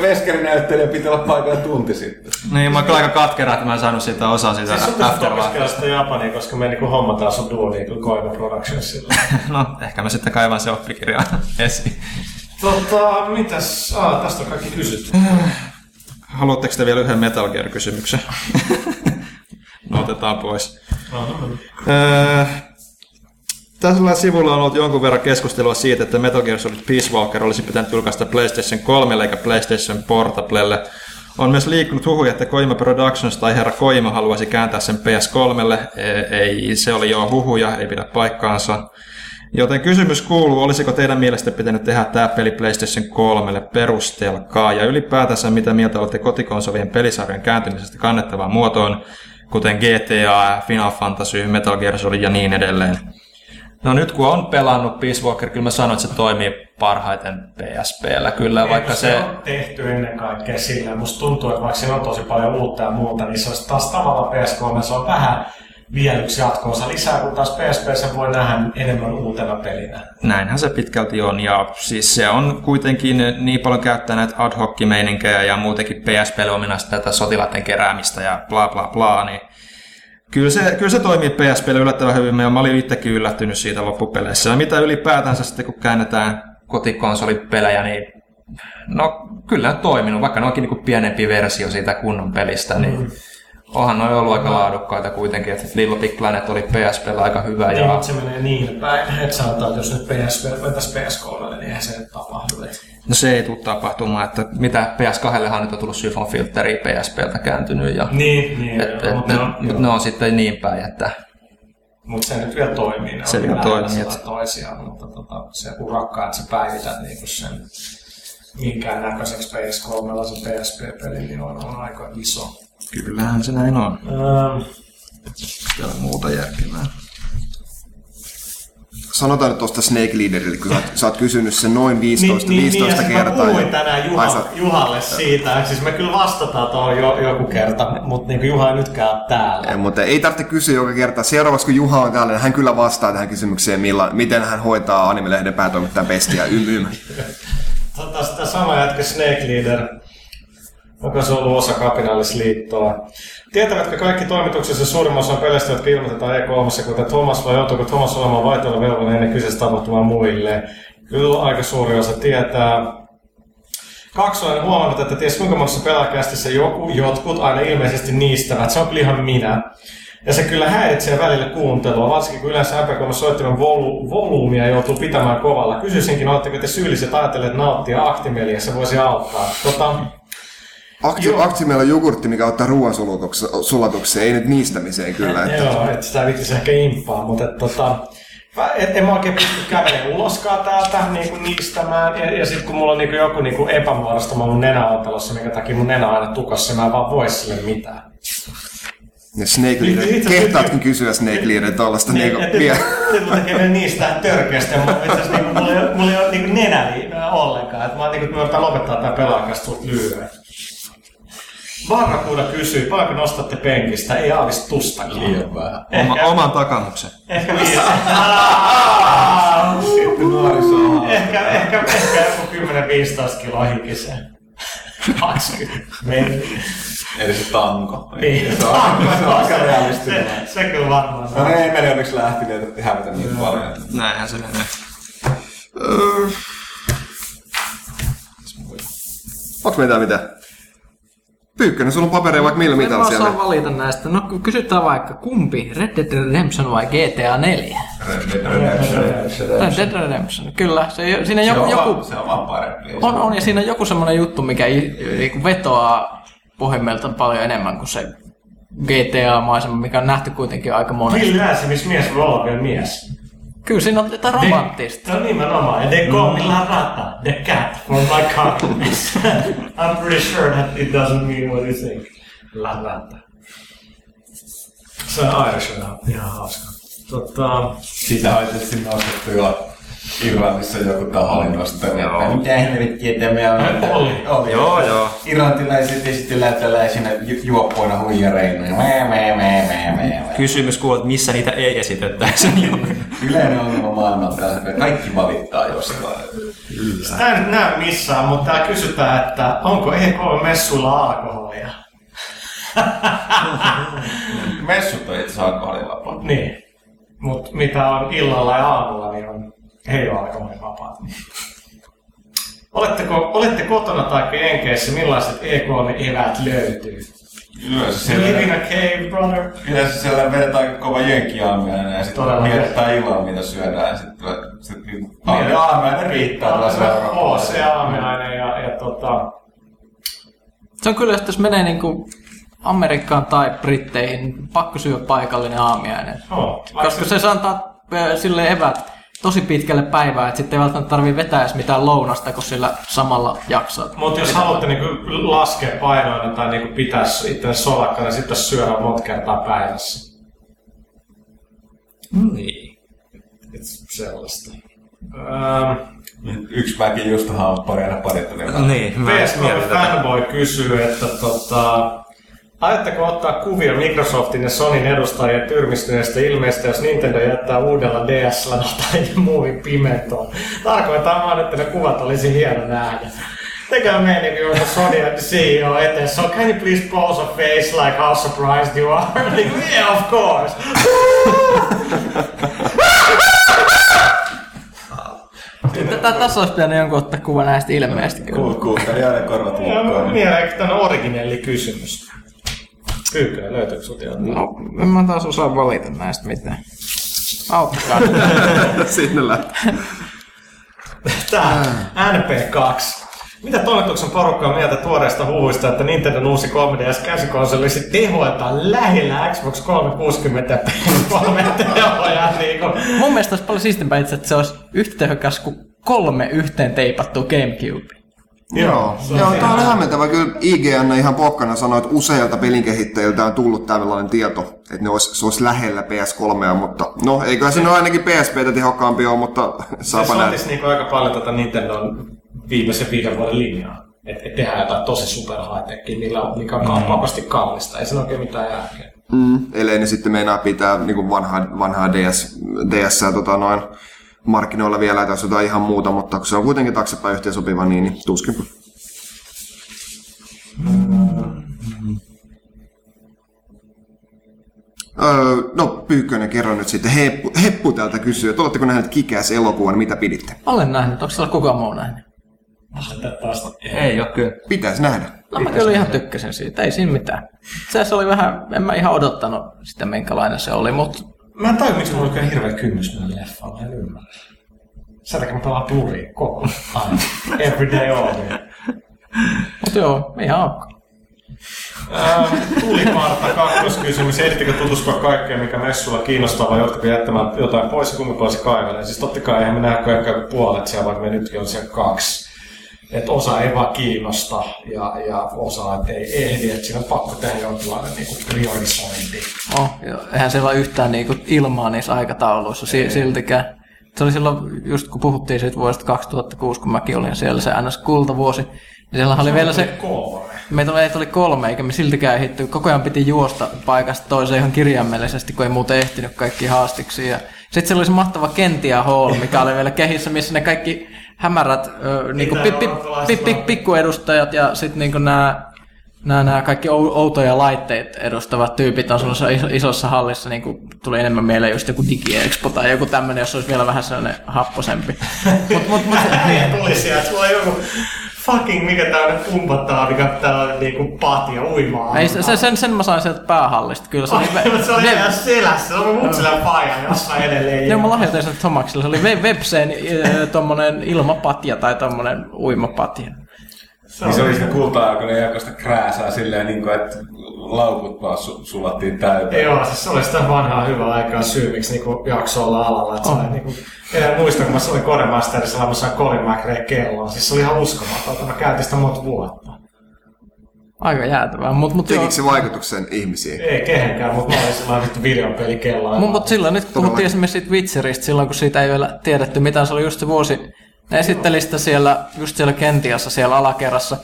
B: Veskarin näyttelijä pitää olla paikalla tunti sitten.
E: Niin, mä oon kyllä aika katkera, että mä en saanut siitä osaa siitä
A: Siis sun pitäisi opiskella
E: afterlife.
A: sitä japania, koska me niinku hommataan sun duunia kyllä Koiva Productionsilla.
E: No, ehkä mä sitten kaivan se oppikirja esiin.
A: tota, mitäs? Ah, tästä on kaikki kysytty.
E: Haluatteko te vielä yhden Metal Gear-kysymyksen? no otetaan pois. Öö, Tällä sivulla on ollut jonkun verran keskustelua siitä, että Metal Gear Solid Peace Walker olisi pitänyt julkaista PlayStation 3 eikä PlayStation Portablelle. On myös liikkunut huhuja, että Koima Productions tai herra Koima haluaisi kääntää sen PS3. Ei, se oli jo huhuja, ei pidä paikkaansa. Joten kysymys kuuluu, olisiko teidän mielestä pitänyt tehdä tämä peli PlayStation 3 perustelkaa ja ylipäätänsä mitä mieltä olette kotikonsolien pelisarjan kääntymisestä kannettavaan muotoon, kuten GTA, Final Fantasy, Metal Gear Solid ja niin edelleen. No nyt kun on pelannut Peace Walker, kyllä mä sanoin, että se toimii parhaiten PSPllä kyllä, vaikka se...
A: on tehty ennen kaikkea sillä. Musta tuntuu, että vaikka siinä on tosi paljon uutta ja muuta, niin se olisi taas tavalla PS3, se on vähän vielä yksi jatkoosa lisää, kun taas PSP sen voi nähdä enemmän uutena pelinä.
E: Näinhän se pitkälti on, ja siis se on kuitenkin niin paljon käyttää näitä ad hoc ja muutenkin PSPlle ominaista tätä sotilaiden keräämistä ja bla bla bla, niin kyllä se, kyllä se toimii PSPlle yllättävän hyvin, ja mä olin itsekin yllättynyt siitä loppupeleissä. Ja mitä ylipäätänsä sitten, kun käännetään kotikonsolipelejä, niin no kyllä on toiminut, vaikka ne onkin niin pienempi versio siitä kunnon pelistä, niin mm. onhan ne ollut aika laadukkaita kuitenkin, että Little Big Planet oli PSPllä aika hyvä.
A: Niin,
E: Ja...
A: se menee niin päin, että sanotaan, että jos nyt PSP vetäisi PS3, niin eihän se tapahdu.
E: No se ei tule tapahtumaan, että mitä PS2 nyt on tullut Syphon filteri PSPltä kääntynyt ja
A: Niin, niin.
E: et,
A: joo,
E: et,
A: mutta
E: ne,
A: on-
E: mut ne on sitten niin päin, että
A: Mutta se nyt vielä toimii. Ne
E: Se
A: on
E: vielä toimii,
A: sillä
E: et-
A: toisiaan, mutta tota, se urakka, että sä päivität niinku sen minkään näköiseksi PS3 se PSP-peli, niin on, on aika iso.
E: kyllähän se näin on.
A: Ähm,
E: Täällä muuta järkevää.
F: Sanotaan nyt tuosta Snake Leaderille, kun sä oot, sä oot kysynyt sen noin 15,
A: niin,
F: 15
A: niin, niin, ja
F: kertaa.
A: Mä puhuin
F: ja-
A: tänään
F: Ai
A: Juha,
F: sä-
A: Juhalle siitä. Siis me kyllä vastataan tuohon jo, joku kerta, mutta niin Juha ei nytkään ole täällä.
F: Ei, mutta ei tarvitse kysyä joka kerta. Seuraavaksi kun Juha on täällä, niin hän kyllä vastaa tähän kysymykseen, milla, miten hän hoitaa Anime-lehden päätoimittajan pestiä. Ym, ym.
A: Tota, sitä sama jätkä Snake Leader, onko se ollut osa kapinallisliittoa. Tietävätkö kaikki toimituksessa suurimman osan peleistä, jotka ilmoitetaan E3, kuten Thomas, vai joutuuko Thomas olemaan vaihtoehto velvollinen ennen kyseistä tapahtumaa muille? Kyllä aika suuri osa tietää. Kaksoinen huomannut, että ties kuinka monessa pelaajakästissä joku, jotkut aina ilmeisesti niistävät. Se on kyllä ihan minä. Ja se kyllä häiritsee välillä kuuntelua, varsinkin kun yleensä MP3 soittimen volu- volyymia joutuu pitämään kovalla. Kysyisinkin, oletteko te syylliset ajatelleet nauttia aktimeliä, se voisi auttaa. Tota,
F: Akti,
A: Joo.
F: aktimella jogurtti, mikä ottaa ruoan sulatukseen, ei nyt niistämiseen kyllä. Että,
A: Joo, että sitä vittisi ehkä impaa, mutta et, tota, mä- et, en mä oikein pysty kävelemään uloskaan täältä niin kuin niistämään. Ja, ja sitten kun mulla on niin kuin joku niin kuin epämuodostama mun nenäotelossa, minkä takia mun nenä on aina tukassa, mä en vaan voi sille mitään.
F: ja Snake Leader, kehtaatkin kysyä Snake Leader tuollaista
A: Niin,
F: niinku, vielä.
A: nyt mä niistä törkeästi, mulla, itse asiassa, niin, mulla, ei, ole- mulla ei ole niin nenä ollenkaan. Et mä oon niin kuin, että me lopettaa tää pelaajakas tuut lyöä. Barrakuuda kysyy, paljonko nostatte penkistä? Ei aavistustakaan.
B: Liian vähän.
E: Oma, oman takamuksen.
A: Ehkä viisi.
B: Sitten nuoriso
A: ehkä, ehkä, ehkä joku 10-15 kiloa hikiseen. 20. Meni.
B: Eli se tanko.
A: Niin.
B: Se on, se on aika realistinen.
A: Se, se kyllä varmaan.
B: No ne ei mene onneksi lähteneet, että hävitä niin paljon.
E: Näinhän se menee.
F: Onko meitä mitään? Pyykkönen, sulla on papereja vaikka millä
D: mä
F: siellä.
D: saa valita näistä. No kysytään vaikka, kumpi? Red Dead Redemption vai GTA 4?
B: Red Dead Redemption.
D: Red Dead Redemption, kyllä. Se, siinä
B: Se
D: joku,
B: on,
D: joku,
B: vaan, se on vaan parempi.
D: on, on, ja siinä on joku semmoinen juttu, mikä niinku vetoaa pohjimmiltaan paljon enemmän kuin se GTA-maisema, mikä on nähty kuitenkin aika monesti.
A: Ville mies voi olla vielä mies.
D: Kyllä siinä on jotain romanttista.
A: Se on nimenomaan. Ja they call me La Rata, the cat for my compliments. I'm pretty sure that it doesn't mean what you think. La Rata. Se on Irish on ihan hauska. Tota,
B: Sitä on tietysti nostettu jo Irlannissa joku taho oli nostanut, että mitä helvettiä tämä on.
A: Oli.
B: oli.
E: Joo, joo.
B: Irlantilaiset esitellään tällaisina ju- juoppoina huijareina. Mää, mää, mää, mää, mää, mää.
E: Kysymys kuuluu, että missä niitä ei esitettäisi.
B: Yleinen ongelma maailmalla on että kaikki valittaa jostain.
A: Sitä ei nyt näy missään, mutta täällä kysytään, että onko EK-messuilla alkoholia?
B: Messut on itse asiassa alkoholivapaa.
A: Niin. Mutta mitä on illalla ja aamulla, niin on, ei ole alkoholivapaat. Oletteko, olette kotona tai kenkeissä, millaiset EK-eväät löytyy?
B: Yleensä siellä,
A: a cave, brother.
B: yleensä siellä vedetään aika kova jenkkiaamiainen ja sitten mietitään illalla mitä syödään ja sitten sit, niin, aamiainen riittää tällä seuraavalla.
A: HC aamiainen ja, ja tota,
D: Se on kyllä, että jos menee niinku Amerikkaan tai Britteihin, pakko syödä paikallinen aamiainen.
A: oh,
D: Koska se antaa ö, sille evät tosi pitkälle päivää, että sitten ei välttämättä tarvitse vetää edes mitään lounasta, kun sillä samalla jaksaa.
A: Mutta jos haluatte niinku laskea painoina tai niinku pitää itsenne solakkana, niin sitten syödä monta kertaa päivässä.
E: niin.
A: It's sellaista. Ähm,
B: Yksi väki just hamppareina parit tunnin
E: Niin, mä
A: PS3
E: mietin tätä.
A: Fanboy kysyy, että tota, Ajatteko ottaa kuvia Microsoftin ja Sonin edustajien tyrmistyneestä ilmeistä, jos Nintendo jättää uudella DSllä tai muuvin pimentoon? Tarkoitan vaan, että ne kuvat olisi hieno nähdä. Tekää meni, kun on Sony ja CEO eteen. So can you please pose a face like how surprised you are? Like, yeah, of course.
D: Tätä tässä olisi pitänyt jonkun ottaa kuva näistä ilmeistä.
B: Kuuntelijoiden korvat.
A: Mielenkiintoinen tämä on originelli kysymys. Pyykkönen, löytyykö sinulta jotain?
D: No, en mä taas osaa valita näistä mitään. Auttakaa.
F: Sinne lähtee.
A: Tää, NP2. Mitä toimituksen porukka on mieltä tuoreista huhuista, että Nintendo uusi 3DS käsikonsoli olisi tehoiltaan lähellä Xbox 360 PS3 tehoja? Niin kuin.
D: Mun mielestä olisi paljon siistimpää itse, että se olisi yhtä tehokas kuin kolme yhteen teipattua Gamecube.
F: Joo, Joo tämä oli hämmentävä. Kyllä IGN ihan pokkana sanoi, että useilta pelinkehittäjiltä on tullut tällainen tieto, että ne olisi, se olisi lähellä PS3, mutta no eiköhän se nyt ainakin PSPtä tehokkaampi ole, mutta
A: Se
F: saapa nähdä.
A: sontisi niin aika paljon tätä Nintendon viimeisen viiden vuoden linjaa. Että et tehdään jotain tosi millä, mikä on mm. vapasti kallista. Ei se oikein mitään järkeä.
F: Mm, ellei ne sitten meinaa pitää niin vanhaa, vanhaa DS, DS tota noin, markkinoilla vielä, että jos jotain ihan muuta, mutta kun se on kuitenkin taaksepäin yhteen sopiva, niin, niin tuskin. Öö, no, Pyykkönen, kerro nyt sitten. Heppu, Heppu täältä kysyy, että oletteko nähneet Kikäs elokuvan, mitä piditte?
D: Olen nähnyt. Onko siellä kukaan muu nähnyt?
E: Ei ole kyllä.
F: Pitäisi nähdä.
D: No mä kyllä ihan tykkäsin siitä. Ei siinä mitään. Se se oli vähän, en mä ihan odottanut sitä minkälainen se oli, mutta
A: Mä en tajua, miksi mulla oli hirveä kynnys mennä leffaan. Mä en ymmärrä. Sen takia mä pelaan pluria koko ajan. Every day all day.
D: mut joo, ihan ok.
A: Ähm, Tuliparta kakkoskysymys. Ehdittekö tutustua kaikkeen, mikä messulla kiinnostaa, vai jotkut jättämään jotain pois ja kummin se kaivelee? Siis totta kai eihän me nähdä ehkä puolet siellä, vaikka me nytkin on siellä kaksi. Että osa ei vaan kiinnosta ja, ja osa et ei ehdi, että siinä on pakko tehdä jonkinlainen niinku priorisointi.
D: Oh, joo. Eihän siellä ole yhtään niinku ilmaa niissä aikatauluissa si- siltikään. Se oli silloin, just kun puhuttiin siitä vuodesta 2006, kun mäkin olin siellä se NS kultavuosi, niin siellä oli vielä se,
A: Kolme.
D: meitä meitä oli kolme, eikä me siltikään ehditty. Koko ajan piti juosta paikasta toiseen ihan kirjaimellisesti, kun ei muuten ehtinyt kaikki haastiksi. Ja sitten siellä oli se mahtava Kentia Hall, mikä oli vielä kehissä, missä ne kaikki hämärät ö, niinku, pi, pi, pi, pi, pikkuedustajat ja sitten niinku nämä nämä, nämä kaikki ou- outoja laitteet edustavat tyypit on sellaisessa iso, isossa hallissa, niin kuin tuli enemmän mieleen just joku DigiExpo tai joku tämmöinen, jos olisi vielä vähän sellainen happosempi. mut, mut, mut,
A: Niin tuli sieltä, sulla on joku fucking, mikä tää on pumpattava, mikä tällainen niinku patja uimaa.
D: Ei, se, sen, sen mä sain sieltä päähallista, kyllä se oli...
A: Ai, se oli ihan selässä, se oli mutsilän paija jossain edelleen.
D: Joo, mä lahjoitin sen Tomakselle. Se oli We- Webseen äh, tommonen ilmapatja tai tommonen uimapatja.
B: Niin se oli sitä kulta-aikoina jakoista krääsää silleen, niin kuin, että laukut vaan su- sulattiin täyteen.
A: Joo, siis se oli sitä vanhaa hyvää aikaa syy, miksi niinku jakso olla alalla. Että oh. niinku, enää muistan, kun mä olin Codemasterissa, mä sain Colin McRae kelloon. Siis se oli ihan uskomatonta. Mä käytin sitä monta vuotta.
D: Aika jäätävää. Mut, mut,
F: Tekikö se vaikutuksen ihmisiin?
A: Ei kehenkään, mutta mä olin sellainen vittu videopelikelloa.
D: mut, mut silloin nyt puhuttiin esimerkiksi siitä Witcheristä, silloin kun siitä ei vielä tiedetty mitään, se oli just se vuosi, ne esitteli sitä siellä, just siellä Kentiassa, siellä alakerrassa.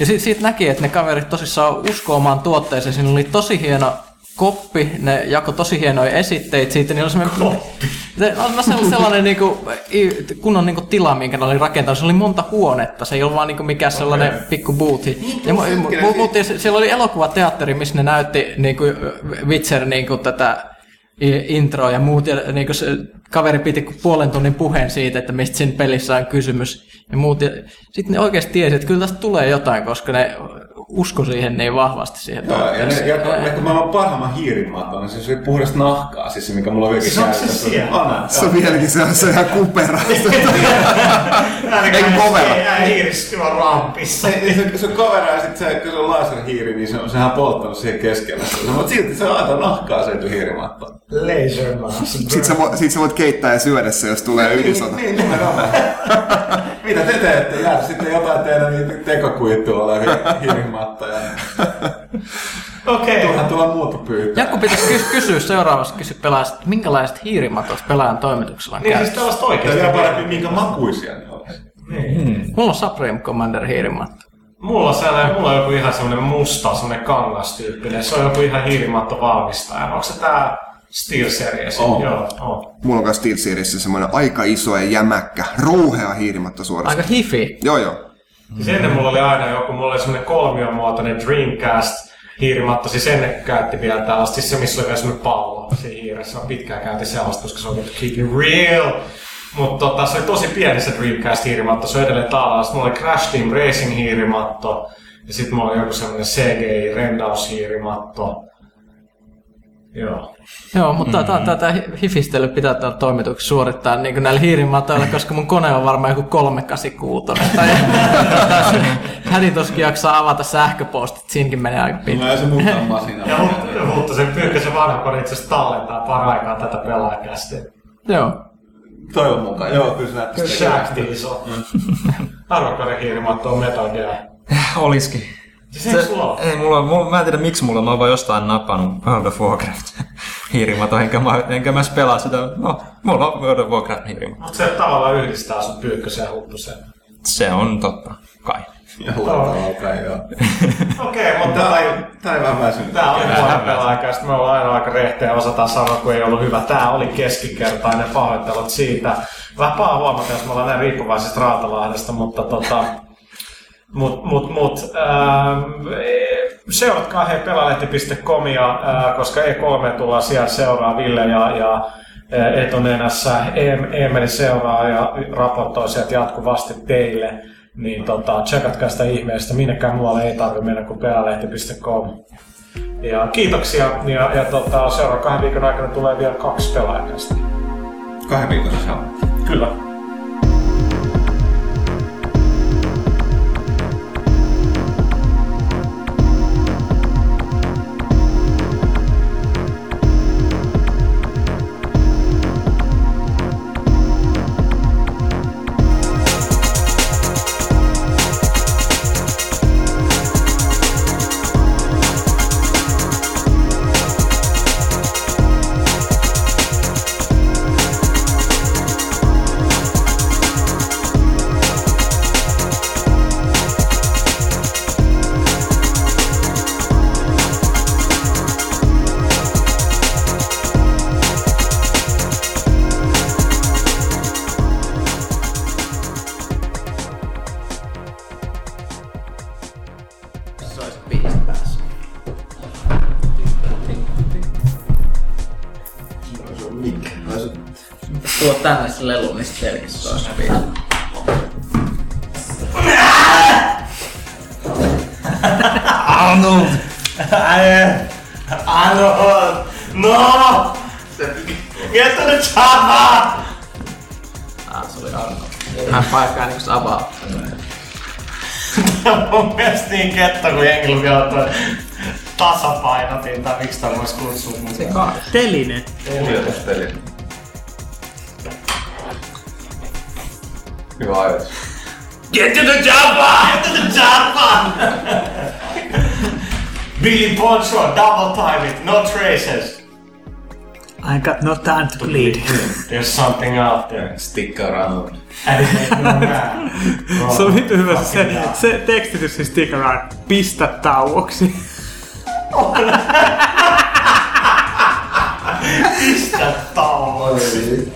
D: Ja siitä, siitä näki, että ne kaverit tosissaan uskoo omaan tuotteeseen. Siinä oli tosi hieno koppi, ne jako tosi hienoja esitteitä siitä. Niin oli semmoinen, Se, no, se oli sellainen niinku, kunnon niinku tila, minkä ne oli rakentanut. Se oli monta huonetta, se ei ollut vaan niinku mikään sellainen okay. pikku boothi. Ja, mu, mu, mu, mu, ja siellä oli elokuvateatteri, missä ne näytti niinku Witcher niinku tätä i- introa ja muut. Ja niinku se kaveri piti puolen tunnin puheen siitä, että mistä siinä pelissä on kysymys ja muut. Ja sitten ne oikeasti tiesi, että kyllä tästä tulee jotain, koska ne usko siihen niin vahvasti siihen
B: Joo, ja, ne,
D: tuotteeseen.
B: ja, ja kun mä oon parhaimman hiirimaton, niin se oli puhdasta nahkaa, siis se mikä mulla on vieläkin
A: Siis onko se
B: käytössä.
A: siellä?
B: On,
F: Se on vieläkin se, se on ihan kupera.
A: Ei
F: kovera.
A: Ei hiiristyä rampissa.
B: Se, niin se, se on kavera ja sitten se, kun se on laserhiiri, niin se on, sehän on polttanut siihen keskelle. Se, mutta silti se on aina nahkaa se hiirimatto.
A: Laser mask.
F: Sitten sä, vo- sit sä voit keittää ja syödä se, jos tulee ydisota.
B: Niin, nimenomaan. Mitä te teette? Jää sitten jotain teidän niitä tekokuittua olevia hiirimattoja.
A: Okei.
B: Turhaan tulla muuta pyytää.
D: Jakku pitäisi ky- kysyä seuraavassa kysy pelaajasta, että minkälaiset hiirimatot pelaajan toimituksella on
A: Niin siis tällaista
B: Ja
A: oikeesti.
B: vielä parempi, minkä makuisia ne olisi.
D: Mulla on Supreme Commander hiirimatto.
A: Mulla on, sellainen, mulla on joku ihan semmoinen musta, semmoinen kangastyyppinen. Se on joku ihan hiilimatto valmistaja. Onko se tää Steel Series?
B: On.
A: Joo, on.
F: Mulla on myös Steel Seriesissä semmoinen aika iso ja jämäkkä, rouhea hiirimatto suorastaan.
D: Aika hifi.
F: Joo joo.
A: Siis ennen mulla oli aina joku, mulla oli semmoinen kolmiomuotoinen Dreamcast hiirimatto, siis ennen käytti vielä tällaista, siis se missä oli vielä semmoinen pallo siinä hiiressä, mä pitkään käytin sellaista, koska se on keep it real. Mutta tota, se oli tosi pieni se Dreamcast hiirimatto, se on edelleen taalalla. Sitten mulla oli Crash Team Racing hiirimatto, ja sitten mulla oli joku semmoinen CGI rendaus hiirimatto. Joo.
D: Joo, mutta mm-hmm. tätä hifistely pitää tuolla toimituksessa suorittaa niin kuin näillä hiirimatoilla, koska mun kone on varmaan joku 386. Tai hädin tuskin jaksaa avata sähköpostit, siinäkin menee aika pitkään.
B: Mulla ei se mukaan masina.
A: Ja mutta, mutta se pyykkäsen vanha kone itse asiassa tallentaa paraikaa tätä pelaajakästä.
D: Joo.
B: Toivon mukaan. Joo, kyllä se näyttää.
A: Kyllä Shaq iso. Arvokoneen hiirimatto on Metal Gear.
E: Olisikin.
A: Siis ei sulla ole?
E: ei mulla, mulla, mä en tiedä miksi mulla, mä oon vaan jostain napannut World of Warcraft hiirimato, enkä mä, enkä mä edes pelaa sitä. No, mulla on World of Warcraft hiirimato.
A: Mutta se tavallaan yhdistää sun pyykkösen ja huppusen.
E: Se on totta, kai.
B: Joo.
A: Okei, mutta
B: Tää
A: tää,
B: oli, tää oli vähän väsynyt.
A: tää oli huono pelaajakäs. Me ollaan aina aika rehtejä osataan sanoa, kun ei ollut hyvä. Tää oli keskikertainen pahoittelut siitä. Vähän paha huomata, jos me ollaan näin riippuvaisista Rautalahdesta, mutta tota, Mut, mut, mut, ähm, seuratkaa hei pelalehti.comia, äh, koska E3 tullaan siellä seuraa Ville ja, ja äh, etunenässä Em- Eemeli seuraa ja raportoi sieltä jatkuvasti teille. Niin tota, tsekatkaa sitä ihmeestä, minnekään muualle ei tarvitse mennä kuin pelalehti.com. Ja kiitoksia, ja, ja tota, seuraavan kahden viikon aikana tulee vielä kaksi pelaajakasta.
B: Kahden viikon sisällä.
A: Kyllä. Kun vielä toi tasapainotin, tai miksi tämä voisi kutsua mukaan.
C: Teline.
B: Kuljetusteli. Hyvä ajatus.
A: Get to the chopper! Get to the chopper! Billy Bonshore, double time it, no traces.
C: I got no time to bleed.
A: There's something out there.
B: Stick around.
C: Se on vittu hyvä se,
A: God.
C: se tekstitys siis stick around. Pistä tauoksi.
A: Pistä tauoksi.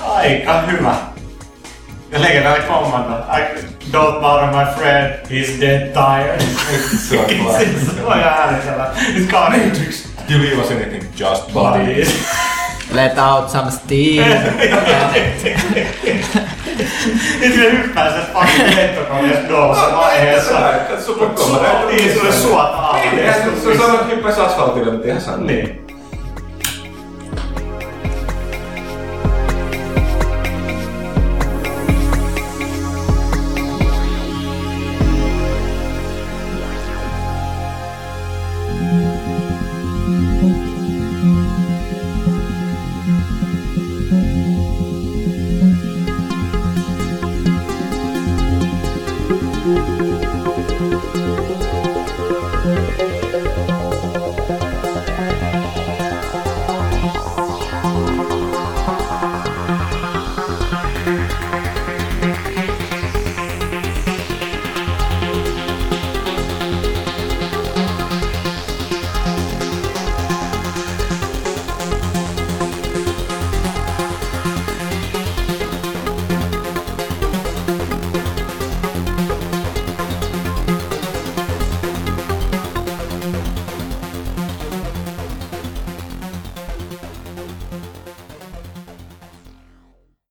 A: Aika hyvä. Ja legendaari kommando. I don't bother my friend, he's dead tired.
B: Se on klassikko.
A: Se on ihan Matrix.
B: Do you leave us anything? Just.
A: Bodies.
D: Let out some steam.
A: Nyt me hyppää se fucking lentokoneessa nousu vaiheessa. Niin, sulle suota alla.
B: Se sanoo, että hyppäisi asfaltille, mutta ihan sama.
A: Niin.